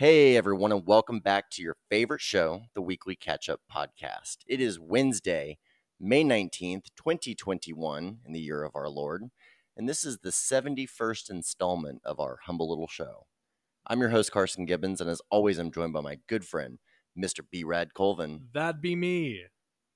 Hey, everyone, and welcome back to your favorite show, the Weekly Catch Up Podcast. It is Wednesday, May 19th, 2021, in the year of our Lord, and this is the 71st installment of our humble little show. I'm your host, Carson Gibbons, and as always, I'm joined by my good friend, Mr. B Rad Colvin. That'd be me.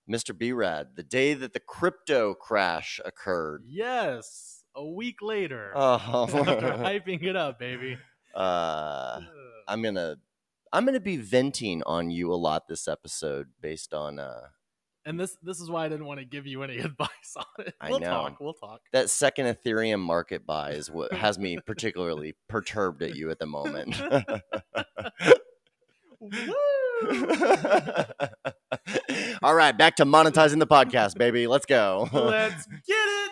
Mr. B Rad, the day that the crypto crash occurred. Yes, a week later. Oh, After hyping it up, baby. Uh, I'm gonna I'm gonna be venting on you a lot this episode based on uh and this this is why I didn't want to give you any advice on it. I We'll know. talk. We'll talk. that second Ethereum market buy is what has me particularly perturbed at you at the moment. All right, back to monetizing the podcast, baby. Let's go. Let's get it.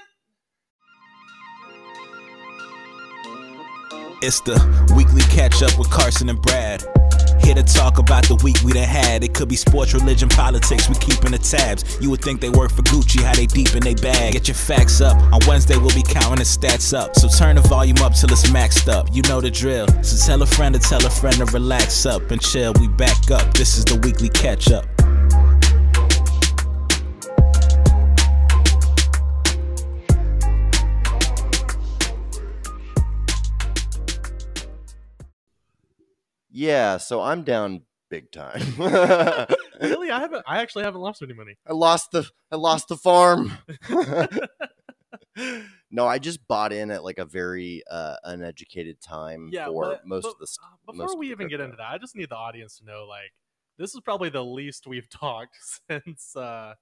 It's the weekly catch up with Carson and Brad. Here to talk about the week we done had. It could be sports, religion, politics. We keeping the tabs. You would think they work for Gucci, how they deep in they bag. Get your facts up. On Wednesday we'll be counting the stats up. So turn the volume up till it's maxed up. You know the drill. So tell a friend to tell a friend to relax up and chill. We back up. This is the weekly catch up. Yeah, so I'm down big time. Really, I haven't. I actually haven't lost any money. I lost the I lost the farm. no, I just bought in at like a very uh, uneducated time Yeah, for but- most but, of the st- uh, Before we even get into that, I just need the audience to know, like, this is probably the least we've talked since. uh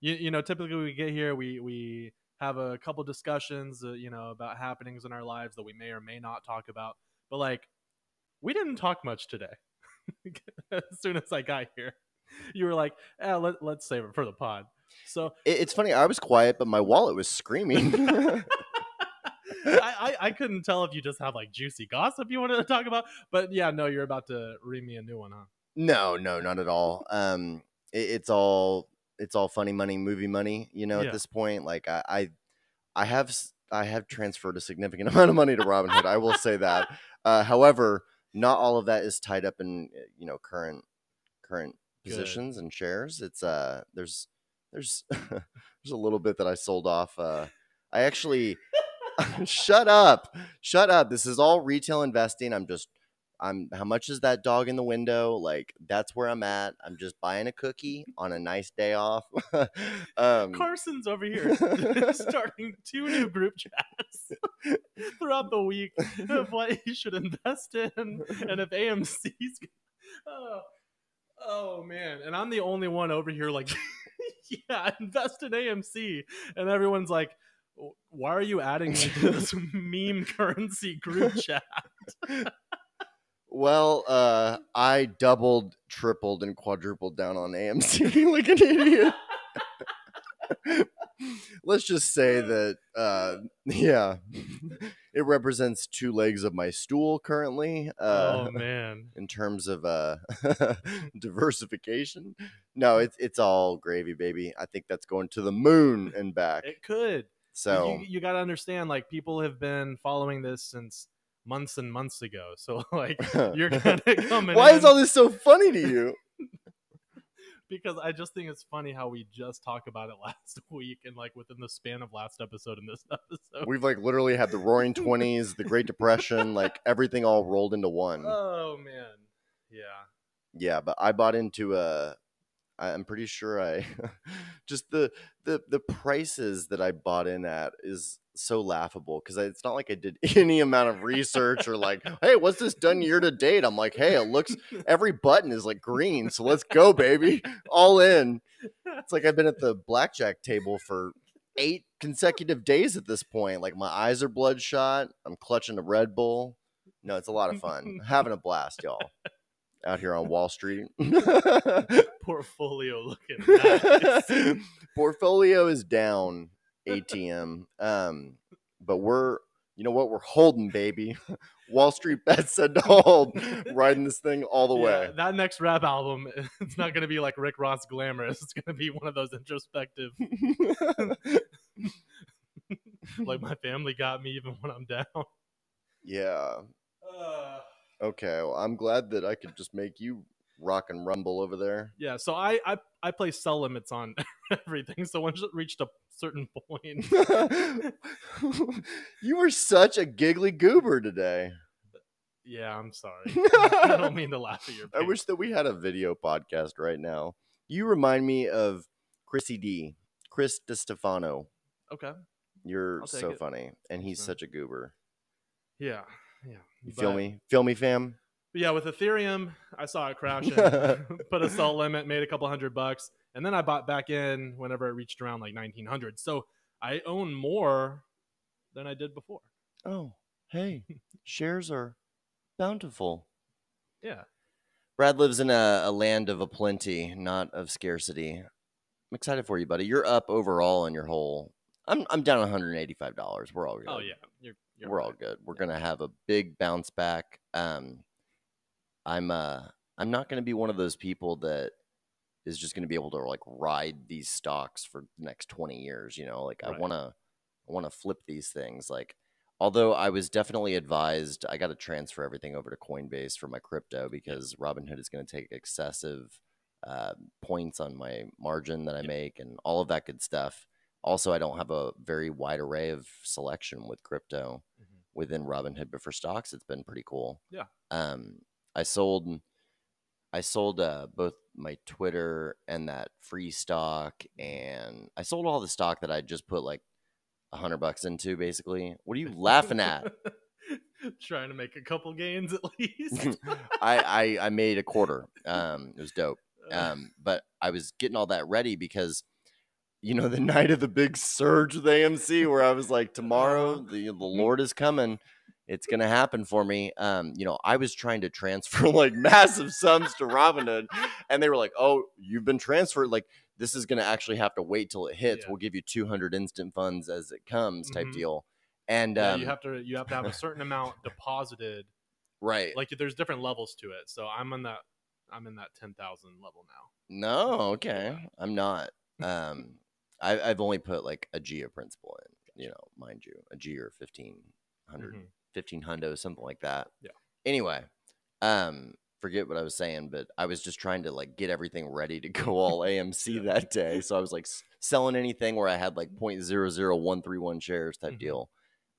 You, you know, typically we get here, we we have a couple discussions, uh, you know, about happenings in our lives that we may or may not talk about. But like, we didn't talk much today. as soon as I got here, you were like, eh, let, let's save it for the pod. So It- it's funny. I was quiet, but my wallet was screaming. I, I, I couldn't tell if you just have like juicy gossip you wanted to talk about. But yeah, no, you're about to read me a new one, huh? no, no, not at all. Um, it, it's all it's all funny money, movie money. You know, Yeah. at this point, like I, I, I have I have transferred a significant amount of money to Robinhood. I will say that. Uh, however, not all of that is tied up in uh, you know current current Good. positions and shares. It's uh there's there's there's a little bit that I sold off. Uh, I actually shut up, shut up. This is all retail investing. I'm just I'm how much is that dog in the window? Like that's where I'm at. I'm just buying a cookie on a nice day off. um, Carson's over here starting two new group chats throughout the week of what you should invest in and if AMC's. Oh, oh man, and I'm the only one over here like, yeah, invest in AMC, and everyone's like. Why are you adding me to this meme currency group chat? Well, uh, I doubled, tripled, and quadrupled down on AMC like an idiot. Let's just say that, uh, yeah, it represents two legs of my stool currently. Uh, oh man, in terms of uh, diversification, no, it's it's all gravy, baby. I think that's going to the moon and back. it could. So you, you got to understand like people have been following this since months and months ago so like you're kind of coming why is all this so funny to you? because i just think it's funny how we just talked about it last week and like within the span of last episode and this episode We've like literally had the Roaring Twenties, the Great Depression, like everything all rolled into one. oh man yeah Yeah, but I bought into a. I'm pretty sure I just the the the prices that I bought in at is so laughable because it's not like I did any amount of research or like, hey, what's this done year to date? I'm like, hey, it looks every button is like green, so let's go, baby, all in. It's like I've been at the blackjack table for eight consecutive days at this point. Like my eyes are bloodshot. I'm clutching a Red Bull. No, it's a lot of fun. Having a blast, y'all. Out here on Wall Street. portfolio looking nice. Portfolio is down ATM. Um, but we're you know what? We're holding, baby. Wall Street bet said to hold, riding this thing all the Yeah, way. that next rap album it's not going to be like rick ross glamorous it's going to be one of those introspective like my family got me even when i'm down yeah. Uh, Okay, well, I'm glad that I could just make you rock and rumble over there. Yeah, so I I, I play sell limits on everything. So once it reached a certain point, you were such a giggly goober today. yeah, I'm sorry. I don't mean to laugh at your. I wish that we had a video podcast right now. You remind me of Chrissy D, Chris DiStefano. Okay. You're so it. funny, and he's man. such a goober. Yeah. Yeah. You feel me? Feel me, fam? But yeah, with Ethereum, I saw it crashing, put a sell limit, made a couple hundred bucks, and then I bought back in whenever it reached around like 1900. So I own more than I did before. Oh, hey, shares are bountiful. Yeah. Brad lives in a, a land of a plenty, not of scarcity. I'm excited for you, buddy. You're up overall in your whole. I'm I'm down 185 dollars. We're all good. Oh yeah. You're, you're we're all right. good. We're gonna have a big bounce back. Um, I'm uh I'm not gonna be one of those people that is just gonna be able to like ride these stocks for the next 20 years. You know, like I wanna I wanna flip these things. Like, although I was definitely advised, I got to transfer everything over to Coinbase for my crypto because Robinhood is gonna take excessive uh, points on my margin that I make and all of that good stuff. Also, I don't have a very wide array of selection with crypto Mhm. within Robinhood, but for stocks, it's been pretty cool. Yeah. Um, I sold, I sold uh, both my Twitter and that free stock, and I sold all the stock that I just put like a hundred bucks into. Basically, what are you laughing at? Trying to make a couple gains at least. I, I I made a quarter. Um, it was dope. Um, but I was getting all that ready because, you know, the night of the big surge with AMC, where I was like, tomorrow Uh-huh. the the Lord is coming. It's gonna happen for me. Um, you know, I was trying to transfer like massive sums to Robinhood, and they were like, "Oh, you've been transferred. Like, this is gonna actually have to wait till it hits. Yeah. We'll give you 200 instant funds as it comes, type Mhm. deal." And yeah, um, you have to you have to have a certain amount deposited. right, Like there's different levels to it. So I'm in that I'm in that ten thousand level now. No, okay. I'm not. Um, I, I've only put like a G of principal in, you know, mind you, a G or 1500, Mhm. 15 hundo, something like that. Yeah. Anyway, um, forget what I was saying, but I was just trying to like get everything ready to go all AMC Yeah. that day. So I was like s- selling anything where I had like 0.00131 shares type Mhm. deal.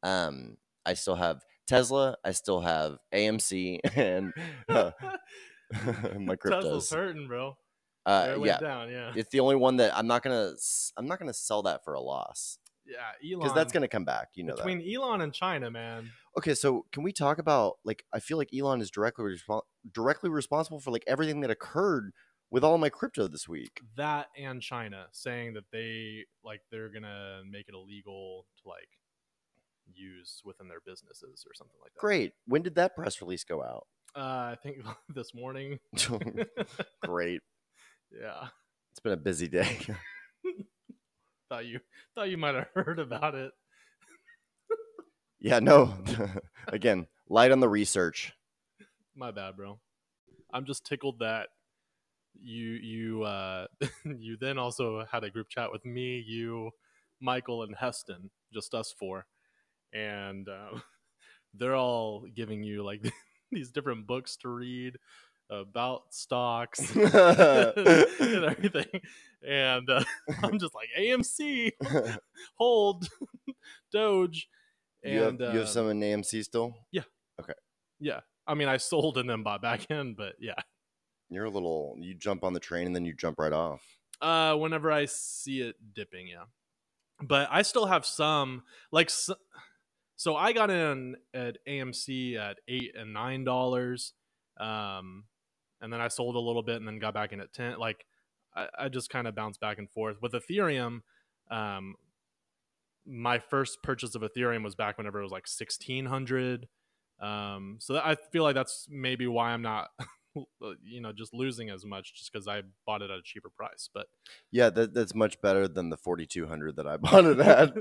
Um, I still have Tesla, I still have AMC and uh, my Tesla's cryptos. hurting, bro. Uh, yeah, down, yeah. it's the only one that I'm not gonna I'm not gonna sell that for a loss yeah, Elon. because that's gonna come back. You know between Elon and China, man. Okay, so can we talk about like I feel like Elon is directly directly responsible for like everything that occurred with all my crypto this week. That and China saying that they like they're gonna make it illegal to like use within their businesses or something like that. Great. When did that press release go out? Uh, I think this morning. Great. yeah. It's been a busy day. Thought you thought you might have heard about it. Yeah. No. Again, light on the research. My bad, bro. I'm just tickled that you you uh you then also had a group chat with me, you, Michael, and Heston, just us four, and uh, they're all giving you like these different books to read about stocks and everything, and uh, I'm just like AMC, hold, Doge, and you, have, you uh, have some in AMC still? Yeah. Okay. Yeah. I mean, I sold and then bought back in, but yeah. You're a little. You jump on the train and then you jump right off. Uh, whenever I see it dipping, yeah. But I still have some like so, so I got in at AMC at eight and nine dollars, um, and then I sold a little bit and then got back in at ten. Like I, I just kind of bounced back and forth with Ethereum. Um, my first purchase of Ethereum was back whenever it was like sixteen hundred. Um, so that, I feel like that's maybe why I'm not, you know, just losing as much, just because I bought it at a cheaper price. But Yeah, that, that's much better than the 4200 that I bought it at.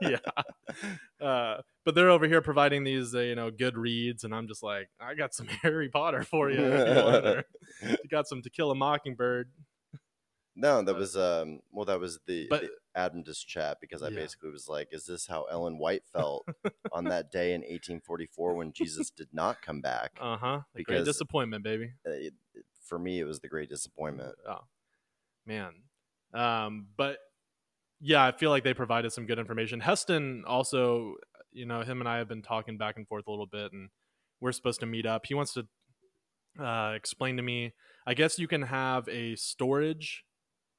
yeah. Uh, but they're over here providing these, uh, you know, good reads, and I'm just like, I got some Harry Potter for you. You, you got some To Kill a Mockingbird. No, that was um. Well, that was the, But- the Adventist chat because I Yeah. basically was like, "Is this how Ellen White felt on that day in 1844 when Jesus did not come back?" Uh huh. Great disappointment, baby. Uh, it- it- for me, it was the great disappointment. Oh, man. Um, but yeah, I feel like they provided some good information. Heston also, you know, him and I have been talking back and forth a little bit, and we're supposed to meet up. He wants to uh, explain to me. I guess you can have a storage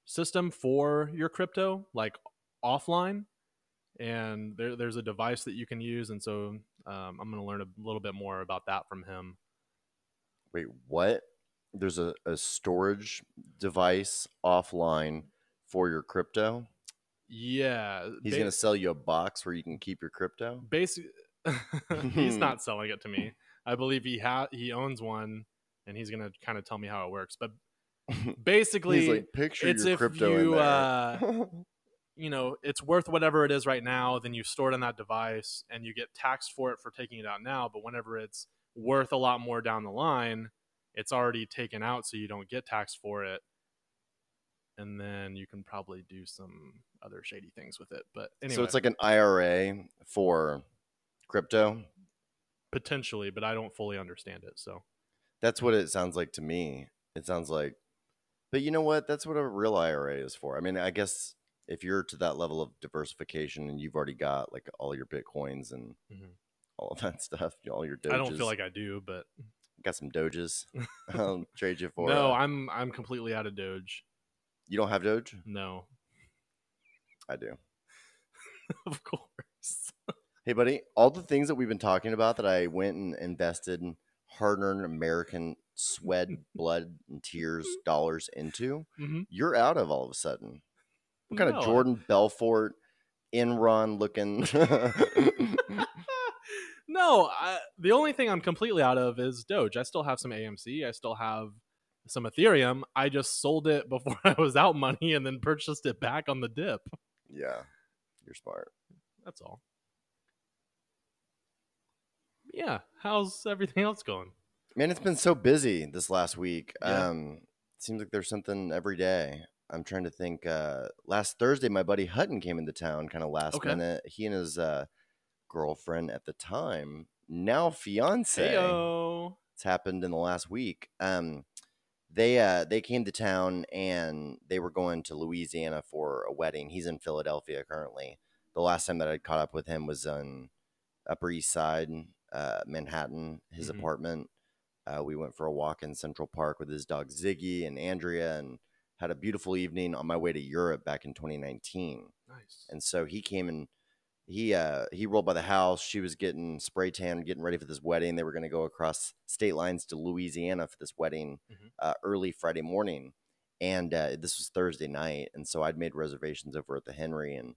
system for your crypto, like offline, and there, there's a device that you can use. And so um, I'm going to learn a little bit more about that from him. Wait, what? There's a, a storage device offline for your crypto. Yeah, He's ba- gonna sell you a box where you can keep your crypto. basic he's not selling it to me i believe he ha- he owns one and he's gonna kind of tell me how it works but basically like, picture it's your if crypto in you, uh, you know it's worth whatever it is right now then you store it on that device and you get taxed for it for taking it out now but whenever it's worth a lot more down the line it's already taken out so you don't get taxed for it and then you can probably do some other shady things with it but anyway So it's like an IRA for crypto. potentially but i don't fully understand it so That's what it sounds like to me. It sounds like, but you know what? That's what a real IRA is for. I mean, I guess if you're to that level of diversification and you've already got like all your bitcoins and Mhm. all of that stuff, all your doges. I don't feel like I do, but got some doges. I'll trade you for. no, uh, I'm I'm completely out of Doge. you don't have doge. No, I do. of course. Hey, buddy, all the things that we've been talking about that I went and invested in hard-earned American sweat, blood, and tears dollars into, Mhm. you're out of all of a sudden. What kind No, of Jordan Belfort, Enron looking? no, I, the only thing I'm completely out of is Doge. I still have some AMC. I still have some Ethereum. I just sold it before I was out money and then purchased it back on the dip. yeah, you're smart. That's all. Yeah, how's everything else going? Man, it's been so busy this last week. Yeah. Um, it seems like there's something every day. I'm trying to think. Uh, last Thursday, my buddy Hutton came into town, kind of last Okay. minute. He and his uh, girlfriend at the time, now fiance. Heyo. It's happened in the last week. Um, they uh, they came to town and they were going to Louisiana for a wedding. He's in Philadelphia currently. The last time that I caught up with him was on Upper East Side, uh, Manhattan, his Mhm. apartment. Uh, we went for a walk in Central Park with his dog Ziggy and Andrea, and had a beautiful evening on my way to Europe back in 2019. Nice. And so he came and he uh he rolled by the house. She was getting spray tan, getting ready for this wedding. They were going to go across state lines to Louisiana for this wedding Mhm. uh, early Friday morning, and uh, this was Thursday night. And so I'd made reservations over at the Henry, and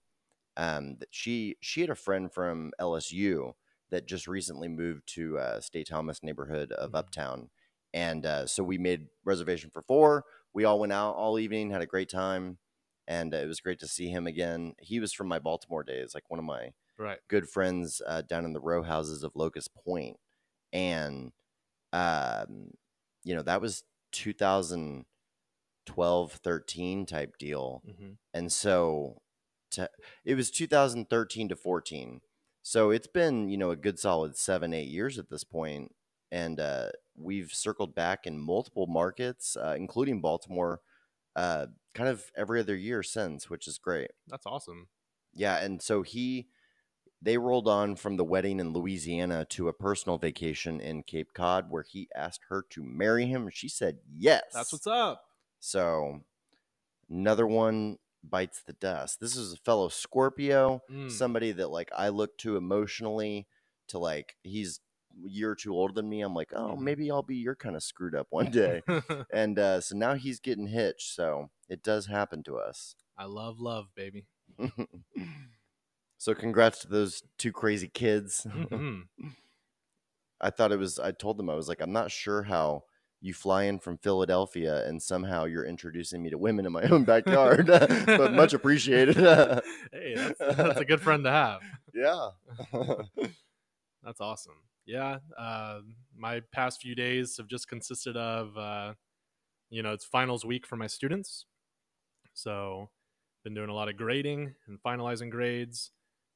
um, that she she had a friend from LSU that just recently moved to uh, State Thomas neighborhood of Mhm. Uptown, and uh, so we made reservation for four. We all went out all evening, had a great time and uh, it was great to see him again. He was from my Baltimore days, like one of my Right. good friends uh, down in the row houses of Locust Point, and um, you know that was 2012, 13 type deal, hmm and so to, it was 2013 to 14. So it's been you know a good solid seven, eight years at this point, and uh, we've circled back in multiple markets, uh, including Baltimore, uh, kind of every other year since, which is great. That's awesome. Yeah, and so he they rolled on from the wedding in Louisiana to a personal vacation in Cape Cod where he asked her to marry him. She said yes. That's what's up. so another one bites the dust. This is a fellow Scorpio, Mm. somebody that like I look to emotionally to like he's a year or two older than me. I'm like, oh, Mhm. maybe I'll be your kind of screwed up one day. and uh, so now he's getting hitched. So it does happen to us. I love love, baby. so congrats to those two crazy kids. Mhm. I thought it was I told them I was like I'm not sure how you fly in from Philadelphia and somehow you're introducing me to women in my own backyard. but much appreciated. hey, that's, that's a good friend to have. yeah. That's awesome. Yeah, uh, my past few days have just consisted of, uh, you know, it's finals week for my students, So, been doing a lot of grading and finalizing grades.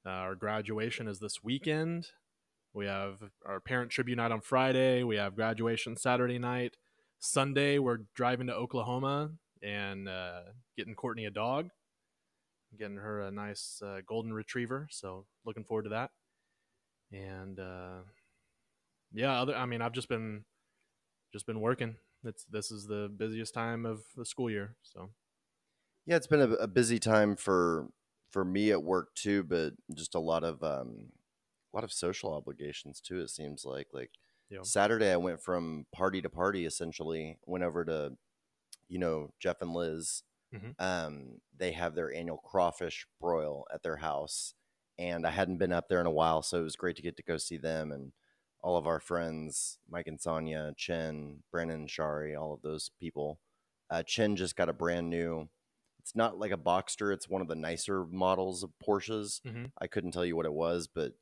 Uh, our graduation is this weekend. We have our parent tribute night on Friday. We have graduation Saturday night. Sunday, we're driving to Oklahoma and uh, getting Courtney a dog, getting her a nice uh, golden retriever. So, looking forward to that. And uh, yeah, other. I mean, I've just been just been working. It's this is the busiest time of the school year. So Yeah, it's been a, a busy time for for me at work too, but just a lot of um, a lot of social obligations too. It seems like like Yeah. Saturday, I went from party to party. Essentially, went over to you know Jeff and Liz. Mhm. Um, they have their annual crawfish broil at their house, and I hadn't been up there in a while, so it was great to get to go see them and all of our friends, Mike and Sonia, Chen, Brandon, and Shari, all of those people. Uh, Chen just got a brand new. It's not like a Boxster. It's one of the nicer models of Porsches. Mhm. I couldn't tell you what it was, but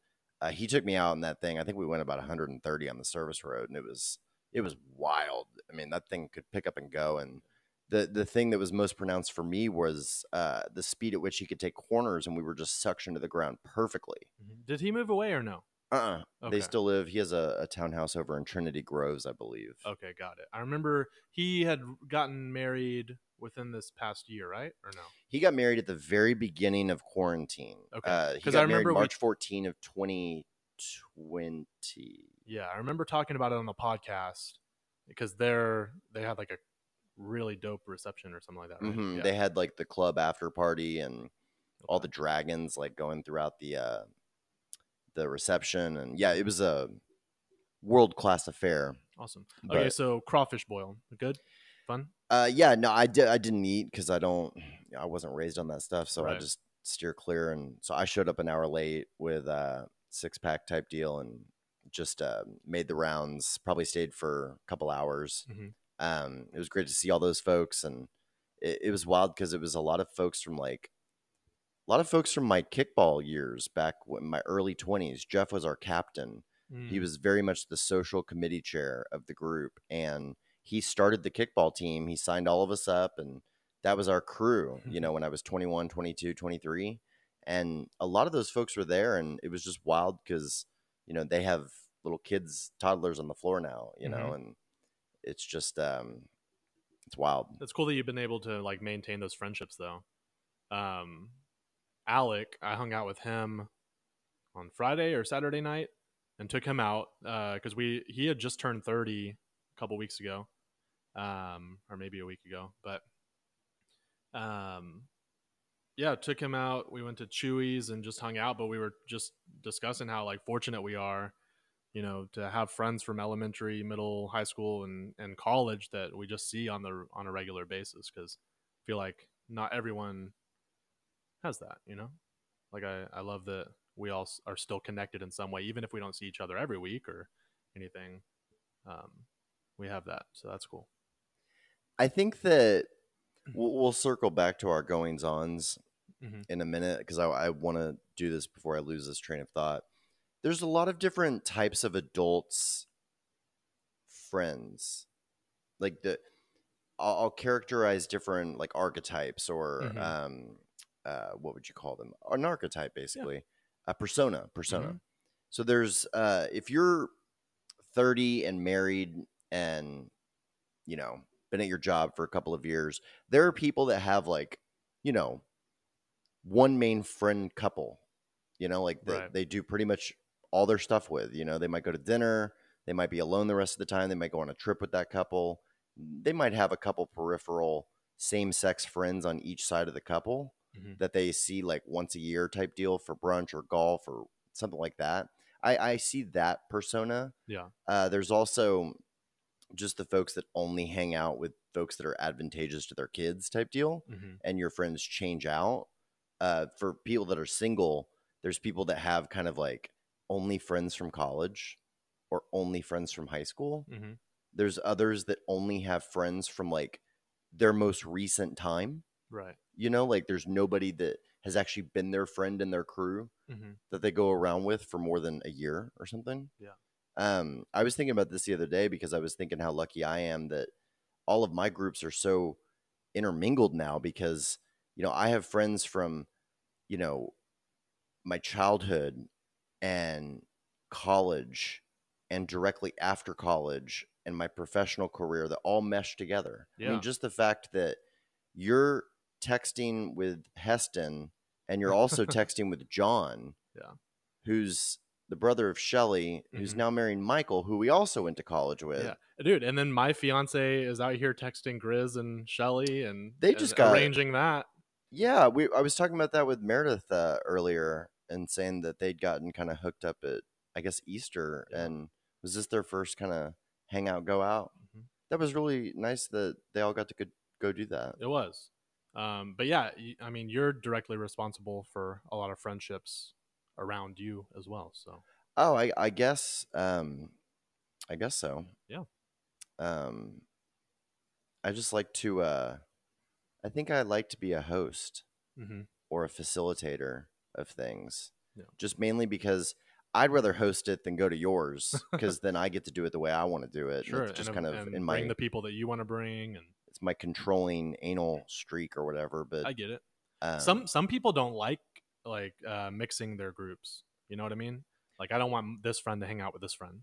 uh, he took me out in that thing. I think we went about 130 on the service road, and it was it was wild. I mean, that thing could pick up and go. And the the thing that was most pronounced for me was uh, the speed at which he could take corners, and we were just suctioned to the ground perfectly. did he move away or no? Uh-uh. Okay. They still live. He has a, a townhouse over in Trinity Groves, I believe. Okay, got it. I remember he had gotten married within this past year, right? Or no? He got married at the very beginning of quarantine. Okay. Uh, he 'Cause got I remember married we- March 14 of 2020. Yeah, I remember talking about it on the podcast because they're they had like a really dope reception or something like that. Right? Mhm. Yeah. They had like the club after party and all the dragons like going throughout the uh, the reception, and yeah, it was a world class affair. awesome. okay, but- so crawfish boil, good, fun. Uh, yeah, no, I did. I didn't eat because I don't. I wasn't raised on that stuff, so I just steer clear. And so I showed up an hour late with a six pack type deal and just uh, made the rounds. Probably stayed for a couple hours. Mhm. Um, it was great to see all those folks, and it, it was wild because it was a lot of folks from like a lot of folks from my kickball years back in my early twenties. Jeff was our captain he Mm, was very much the social committee chair of the group and he started the kickball team he signed all of us up and that was our crew you know when i was 21 22 23 and a lot of those folks were there and it was just wild because you know they have little kids toddlers on the floor now you know and it's just um it's wild. It's cool that you've been able to like maintain those friendships though. Um, Alec, I hung out with him on Friday or Saturday night and took him out uh because we he had just turned thirty a couple weeks ago, um, or maybe a week ago. But um, yeah, took him out. We went to Chuy's and just hung out. But we were just discussing how like fortunate we are, you know, to have friends from elementary, middle, high school, and and college that we just see on the on a regular basis. Because I feel like not everyone has that, you know. Like I I love that we all are still connected in some way, even if we don't see each other every week or anything. Um, we have that, so that's cool. I think that we'll, we'll circle back to our goings ons Mhm. in a minute because I, I want to do this before I lose this train of thought. There's a lot of different types of adults, friends. Like the, I'll, I'll characterize different like archetypes or Mhm. um, uh, what would you call them? An archetype, basically, a persona. Persona. Mhm. So there's uh, if you're 30 and married and you know been at your job for a couple of years, there are people that have like you know one main friend couple you know like that Right. they do pretty much all their stuff with you know they might go to dinner they might be alone the rest of the time they might go on a trip with that couple they might have a couple peripheral same sex friends on each side of the couple Mhm. that they see like once a year type deal for brunch or golf or something like that i i see that persona Yeah. uh, there's also just the folks that only hang out with folks that are advantageous to their kids type deal hmm and your friends change out. Uh, for people that are single, there's people that have kind of like only friends from college or only friends from high school. hmm There's others that only have friends from like their most recent time. Right. You know, like there's nobody that has actually been their friend in their crew hmm that they go around with for more than a year or something. Yeah. Um, I was thinking about this the other day because I was thinking how lucky I am that all of my groups are so intermingled now because you know, I have friends from, you know, my childhood and college and directly after college and my professional career that all mesh together. I mean, just the fact that you're texting with Heston and you're also texting with John, Yeah. who's the brother of Shelly, who's Mhm. now marrying Michael, who we also went to college with. Yeah, dude. And then my fiance is out here texting Grizz and Shelly, and They and just got- arranging that. Yeah, we I was talking about that with Meredith uh, earlier and saying that they'd gotten kind of hooked up at I guess Easter Yeah. and was this their first kind of hangout go out? Mhm. That was really nice that they all got to go, go do that. It was. Um, but yeah, I mean, you're directly responsible for a lot of friendships around you as well. So Oh, I I guess um I guess so. Yeah. Um I just like to uh I think I like to be a host. hmm or a facilitator of things. Yeah. Just mainly because I'd rather host it than go to yours because then I get to do it the way I want to do it. sure, It's just and, kind of in bring my the people that you want to bring, and it's my controlling anal streak or whatever. But I get it. um, some some people don't like like uh, mixing their groups. You know what I mean? Like I don't want this friend to hang out with this friend,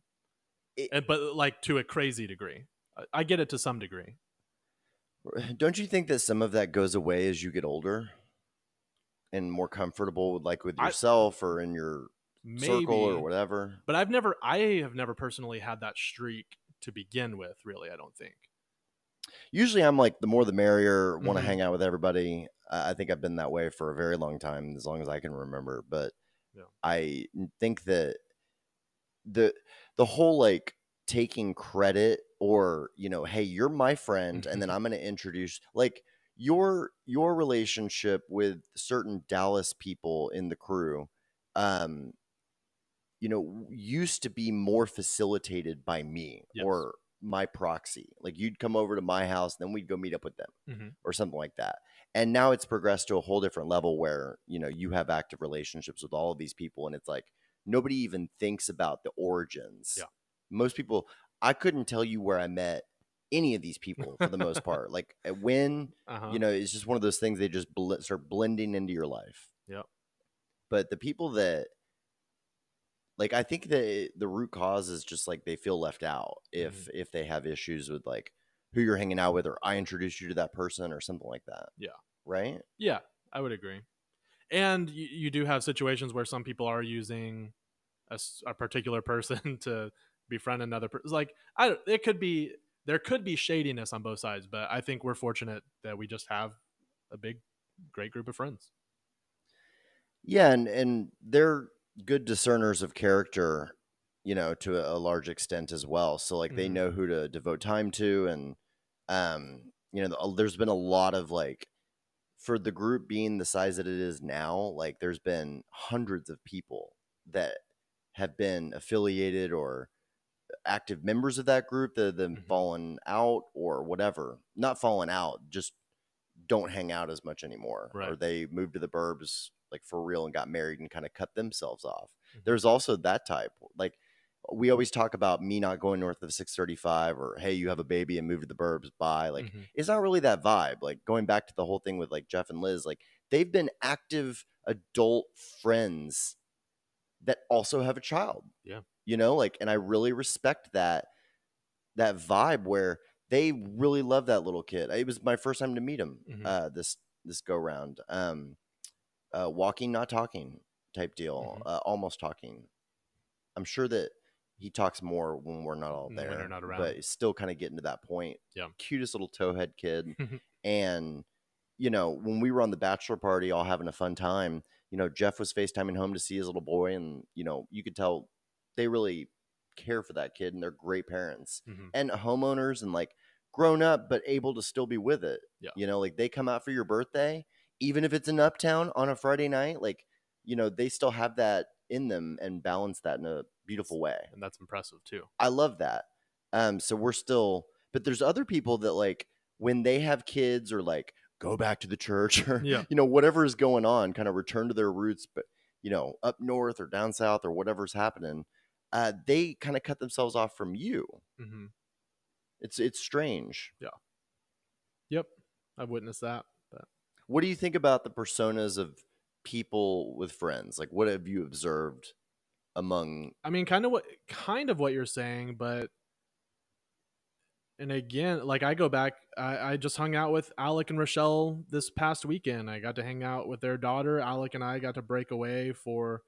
It- but like to a crazy degree. I, I get it to some degree. don't you think that some of that goes away as you get older and more comfortable with like with I- yourself or in your Maybe, circle or whatever? but I've never I have never personally had that streak to begin with. Really, I don't think. Usually, I'm like the more the merrier. Want to Mhm. hang out with everybody. I think I've been that way for a very long time, as long as I can remember. But Yeah. I think that the the whole like taking credit or you know, hey, you're my friend, and then I'm going to introduce like your your relationship with certain Dallas people in the crew. Um, you know, used to be more facilitated by me Yes. or my proxy. Like you'd come over to my house, then we'd go meet up with them Mhm. or something like that. And now it's progressed to a whole different level where, you know, you have active relationships with all of these people and it's like nobody even thinks about the origins. Yeah. Most people I couldn't tell you where I met any of these people for the most part. Like uh, when, Uh-huh. you know, it's just one of those things they just bl- start blending into your life. Yep. But the people that like I think that the root cause is just like they feel left out if Mm-hmm. if they have issues with like who you're hanging out with or I introduced you to that person or something like that. Yeah. Right? Yeah, I would agree. And you, you do have situations where some people are using a particular person to befriend another person. Like I, don't- it could be there could be shadiness on both sides, but I think we're fortunate that we just have a big, great group of friends. Yeah, and and they're good discerners of character, you know, to a, a large extent as well. So like they Mhm. know who to devote time to, and um, you know, there's been a lot of like for the group being the size that it is now, like there's been hundreds of people that have been affiliated or active members of that group that have then Mhm. fallen out or whatever. Not fallen out, just don't hang out as much anymore. Or they moved to the burbs like for real and got married and kind of cut themselves off. Mhm. There's also that type. Like we always talk about me not going north of 635 or hey, you have a baby and move to the burbs, bye. Like Mhm. it's not really that vibe. Like going back to the whole thing with like Jeff and Liz, like they've been active adult friends that also have a child. Yeah. You know, like and I really respect that that vibe where they really love that little kid. It was my first time to meet him Mhm. uh this this go round. Um uh walking not talking type deal. Mhm. Uh almost talking. I'm sure that he talks more when we're not all When there. they're not around. But still kind of getting to that point. Yeah. Cutest little towhead kid. and, you know, when we were on the bachelor party all having a fun time, you know, Jeff was FaceTiming home to see his little boy. And, you know, you could tell they really care for that kid and they're great parents Mhm. and homeowners and like grown up, but able to still be with it. Yeah. You know, like they come out for your birthday, even if it's in Uptown on a Friday night, like, you know, they still have that in them and balance that in a beautiful way. and that's impressive too. I love that. Um, so we're still, but there's other people that like when they have kids or like go back to the church or Yeah. you know whatever is going on, kind of return to their roots, but you know up north or down south or whatever's happening, uh, they kind of cut themselves off from you. Mm-hmm. It's it's strange. Yeah. Yep, I've witnessed that. But what do you think about the personas of people with friends? Like, what have you observed among? I mean, kind of what kind of what you're saying, but and again, like I go back, I, I just hung out with Alec and Rochelle this past weekend. I got to hang out with their daughter. Alec and I got to break away for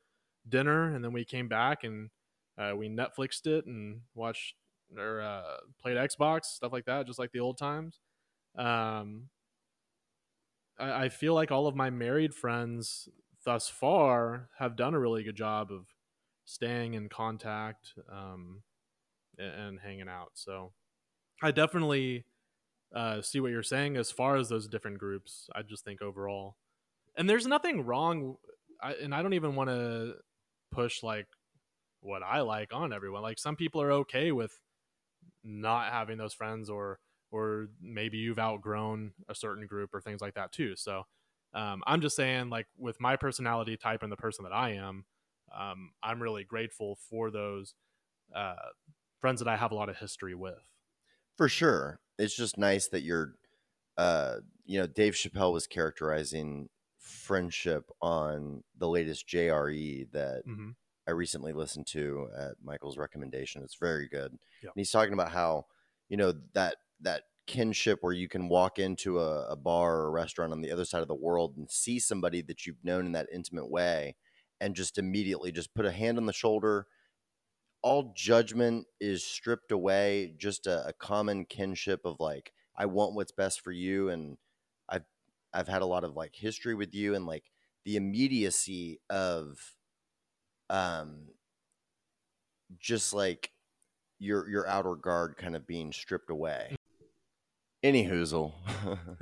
dinner, and then we came back and uh, we Netflixed it and watched or uh, played Xbox stuff like that, just like the old times. Um, I, I feel like all of my married friends thus far have done a really good job of staying in contact um, and, and hanging out. So I definitely uh, see what you're saying as far as those different groups. I just think overall, and there's nothing wrong. I, and I don't even want to push like what I like on everyone. Like some people are okay with not having those friends, or or maybe you've outgrown a certain group or things like that too. So um, I'm just saying, like with my personality type and the person that I am, um, I'm really grateful for those uh, friends that I have a lot of history with. For sure, it's just nice that you're. Uh, you know, Dave Chappelle was characterizing friendship on the latest JRE that hmm I recently listened to at Michael's recommendation. It's very good. Yep. And he's talking about how, you know, that that kinship where you can walk into a, a bar or a restaurant on the other side of the world and see somebody that you've known in that intimate way and just immediately just put a hand on the shoulder. All judgment is stripped away, just a, a common kinship of like, I want what's best for you and I've I've had a lot of like history with you and like the immediacy of um just like your your outer guard kind of being stripped away. Any hoozle.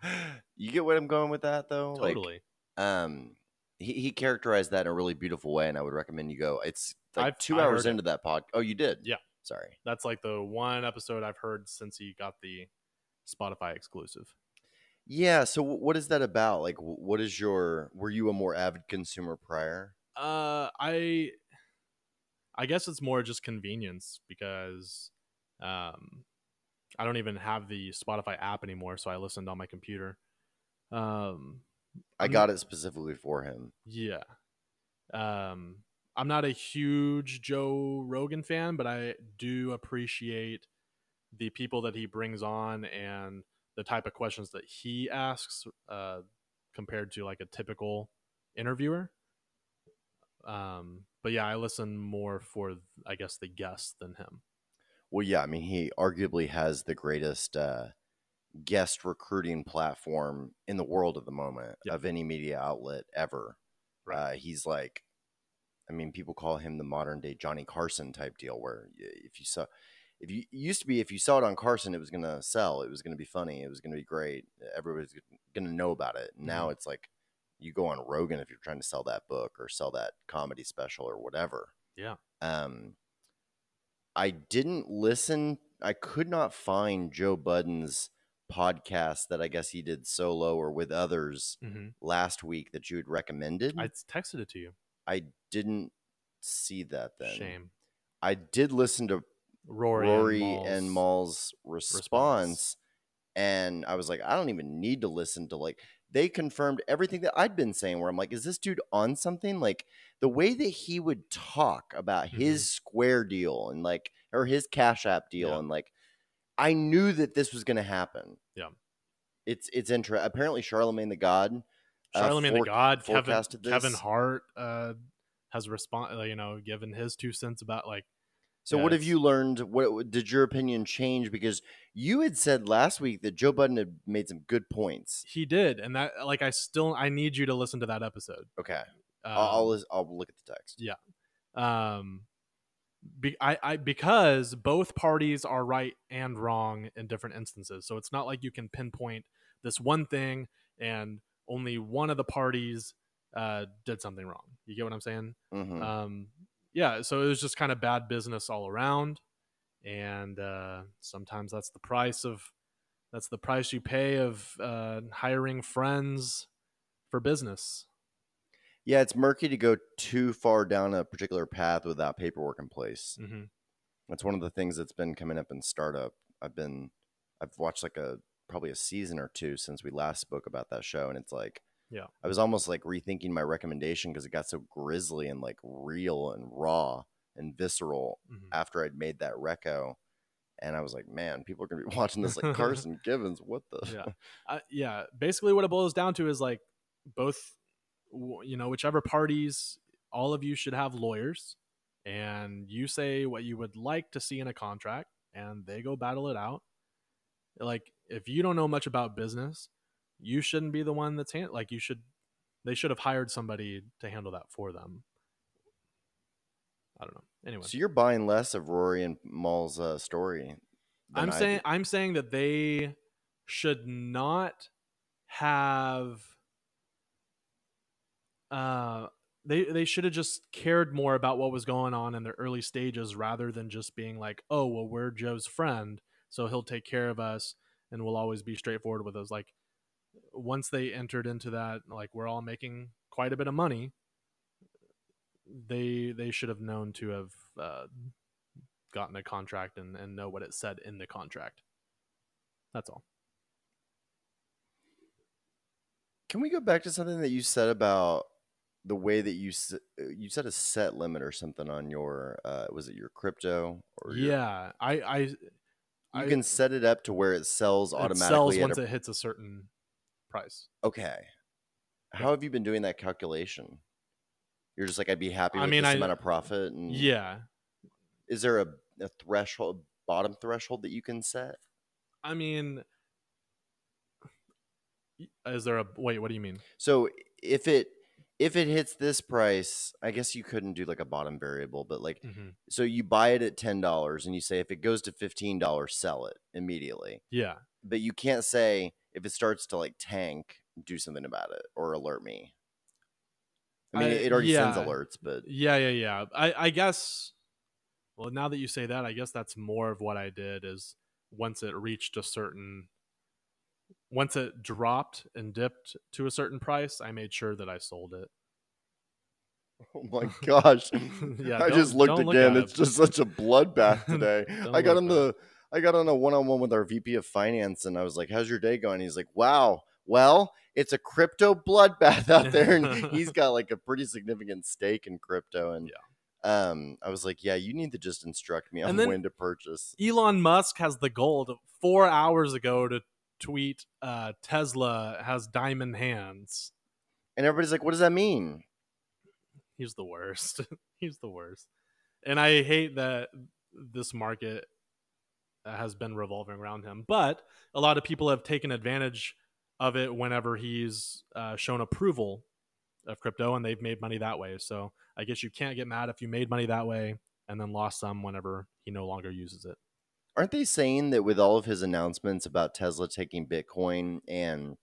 you get what I'm going with that though? Like, Totally. um he, he characterized that in a really beautiful way and I would recommend you go. It's like I've- two I hours heard it. into that pod. Oh, you did? Yeah. Sorry. That's like the one episode I've heard since he got the Spotify exclusive. Yeah. So wh- what is that about? Like, wh- what is your? Were you a more avid consumer prior? Uh, I, I guess it's more just convenience because, um, I don't even have the Spotify app anymore, so I listened on my computer. Um, I I'm- got it specifically for him. yeah. Um, I'm not a huge Joe Rogan fan, but I do appreciate the people that he brings on and the type of questions that he asks uh, compared to like a typical interviewer. Um, but yeah, I listen more for I guess the guest than him. Well, yeah. I mean, he arguably has the greatest uh, guest recruiting platform in the world at the moment Yep. of any media outlet ever. Right. Uh, he's like, I mean, people call him the modern day Johnny Carson type deal, where if you saw, if you it used to be, if you saw it on Carson, it was going to sell, it was going to be funny, it was going to be great, everybody's going to know about it. Now Mm-hmm. it's like you go on Rogan if you're trying to sell that book or sell that comedy special or whatever. Yeah. Um, I didn't listen. I could not find Joe Budden's podcast that I guess he did solo or with others Mm-hmm. last week that you had recommended. I texted it to you. I didn't see that then. Shame. I did listen to Rory, Rory, and, and, Mal's response, response. and I was like, I don't even need to listen to like they confirmed everything that I'd been saying. Where I'm like, is this dude on something? Like the way that he would talk about Mhm. his Square deal and like or his Cash App deal, Yeah. and like I knew that this was going to happen. Yeah. it's it's interesting. Apparently, Charlemagne the God. uh, Charlemagne fore- the God, Kevin forecasted Kevin this. Hart uh, has respond, you know, given his two cents about like So Yeah, what have you learned? What did your opinion change? Because you had said last week that Joe Budden had made some good points. he did, and that like I still I need you to listen to that episode. Okay, Um, I'll, I'll I'll look at the text. Yeah, um, be, I, I because both parties are right and wrong in different instances. So it's not like you can pinpoint this one thing and only one of the parties uh, did something wrong. You get what I'm saying? hmm um yeah so it was just kind of bad business all around and uh sometimes that's the price of that's the price you pay of uh hiring friends for business yeah, it's murky to go too far down a particular path without paperwork in place. hmm That's one of the things that's been coming up in startup. I've been, I've watched like a probably a season or two since we last spoke about that show, and it's like, Yeah. I was almost like rethinking my recommendation because it got so grisly and like real and raw and visceral Mhm. after I'd made that reco. And I was like, man, people are gonna be watching this like Carson Givens. What the? yeah uh, yeah basically what it boils down to is like both you know whichever parties all of you should have lawyers and you say what you would like to see in a contract and they go battle it out like if you don't know much about business you shouldn't be the one that's hand- like you should they should have hired somebody to handle that for them i don't know anyway So you're buying less of Rory and Mal's uh, story. I'm saying. I'm saying that they should not have uh they they should have just cared more about what was going on in the early stages rather than just being like, "Oh, well we're Joe's friend, so he'll take care of us and we'll always be straightforward with us." Like once they entered into that like we're all making quite a bit of money, they they should have known to have uh, gotten a contract and, and know what it said in the contract. That's all. Can we go back to something that you said about the way that you uh, you set a set limit or something on your uh, was it your crypto or your- yeah, I I you I- can set it up to where it sells it automatically. sells once a- it hits a certain price. okay. How have you been doing that calculation? You're just like I'd be happy I with mean, this I- amount of profit. And Yeah, Is there a, a threshold, bottom threshold that you can set? I mean, is there a wait? What do you mean? So if it if it hits this price, I guess you couldn't do like a bottom variable, but like Mhm. so you buy it at ten dollars and you say if it goes to fifteen dollars, sell it immediately. Yeah, But you can't say if it starts to like tank, do something about it or alert me. I mean, I- it already sends yeah. alerts, but yeah, yeah, yeah. I I guess. Well, now that you say that, I guess that's more of what I did. Is once it reached a certain, once it dropped and dipped to a certain price, I made sure that I sold it. oh my gosh, Yeah, I just looked don't look again. It's it. just such a bloodbath today. I got on the I got on a one on one with our VP of finance, and I was like, "How's your day going?" He's like, "Wow, well, it's a crypto bloodbath out there," and he's got like a pretty significant stake in crypto. And yeah um, I was like, "Yeah, you need to just instruct me on when to purchase." Elon Musk has the goal to four hours ago to tweet uh, Tesla has diamond hands. And everybody's like, "What does that mean?" He's the worst. He's the worst. And I hate that this market has been revolving around him. But a lot of people have taken advantage of it whenever he's uh, shown approval of crypto and they've made money that way. So I guess you can't get mad if you made money that way and then lost some whenever he no longer uses it. Aren't they saying that with all of his announcements about Tesla taking Bitcoin and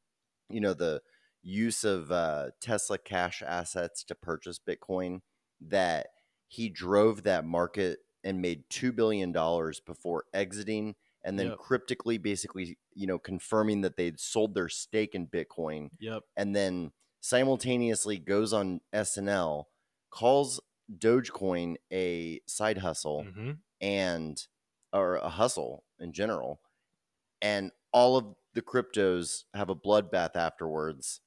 you know the use of uh, Tesla cash assets to purchase Bitcoin, that he drove that market and made two billion dollars before exiting, and then Yep. cryptically, basically, you know, confirming that they'd sold their stake in Bitcoin, Yep. and then simultaneously goes on SNL, calls Dogecoin a side hustle hmm and or a hustle in general and all of the cryptos have a bloodbath afterwards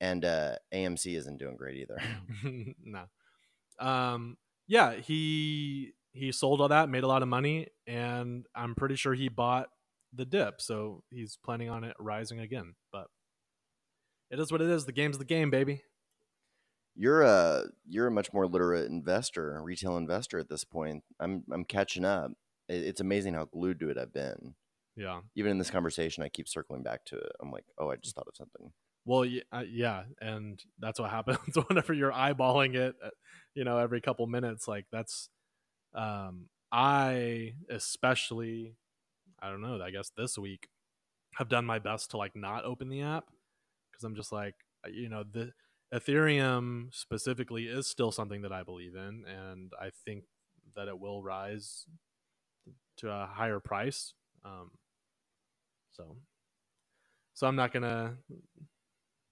and uh amc isn't doing great either no. Um, yeah, he he sold all that, made a lot of money, and I'm pretty sure he bought the dip, so he's planning on it rising again. But it is what it is. The game's the game, baby. you're a you're a much more literate investor retail investor at this point i'm i'm catching up it's amazing how glued to it i've been Yeah. even in this conversation i keep circling back to it i'm like oh i just thought of something Well, yeah, uh, yeah, and that's what happens whenever you're eyeballing it. uh, You know, every couple minutes, like that's. Um, I especially, I don't know. I guess this week, have done my best to like not open the app because I'm just like, uh, you know, the Ethereum specifically is still something that I believe in, and I think that it will rise to a higher price. Um, so, so I'm not gonna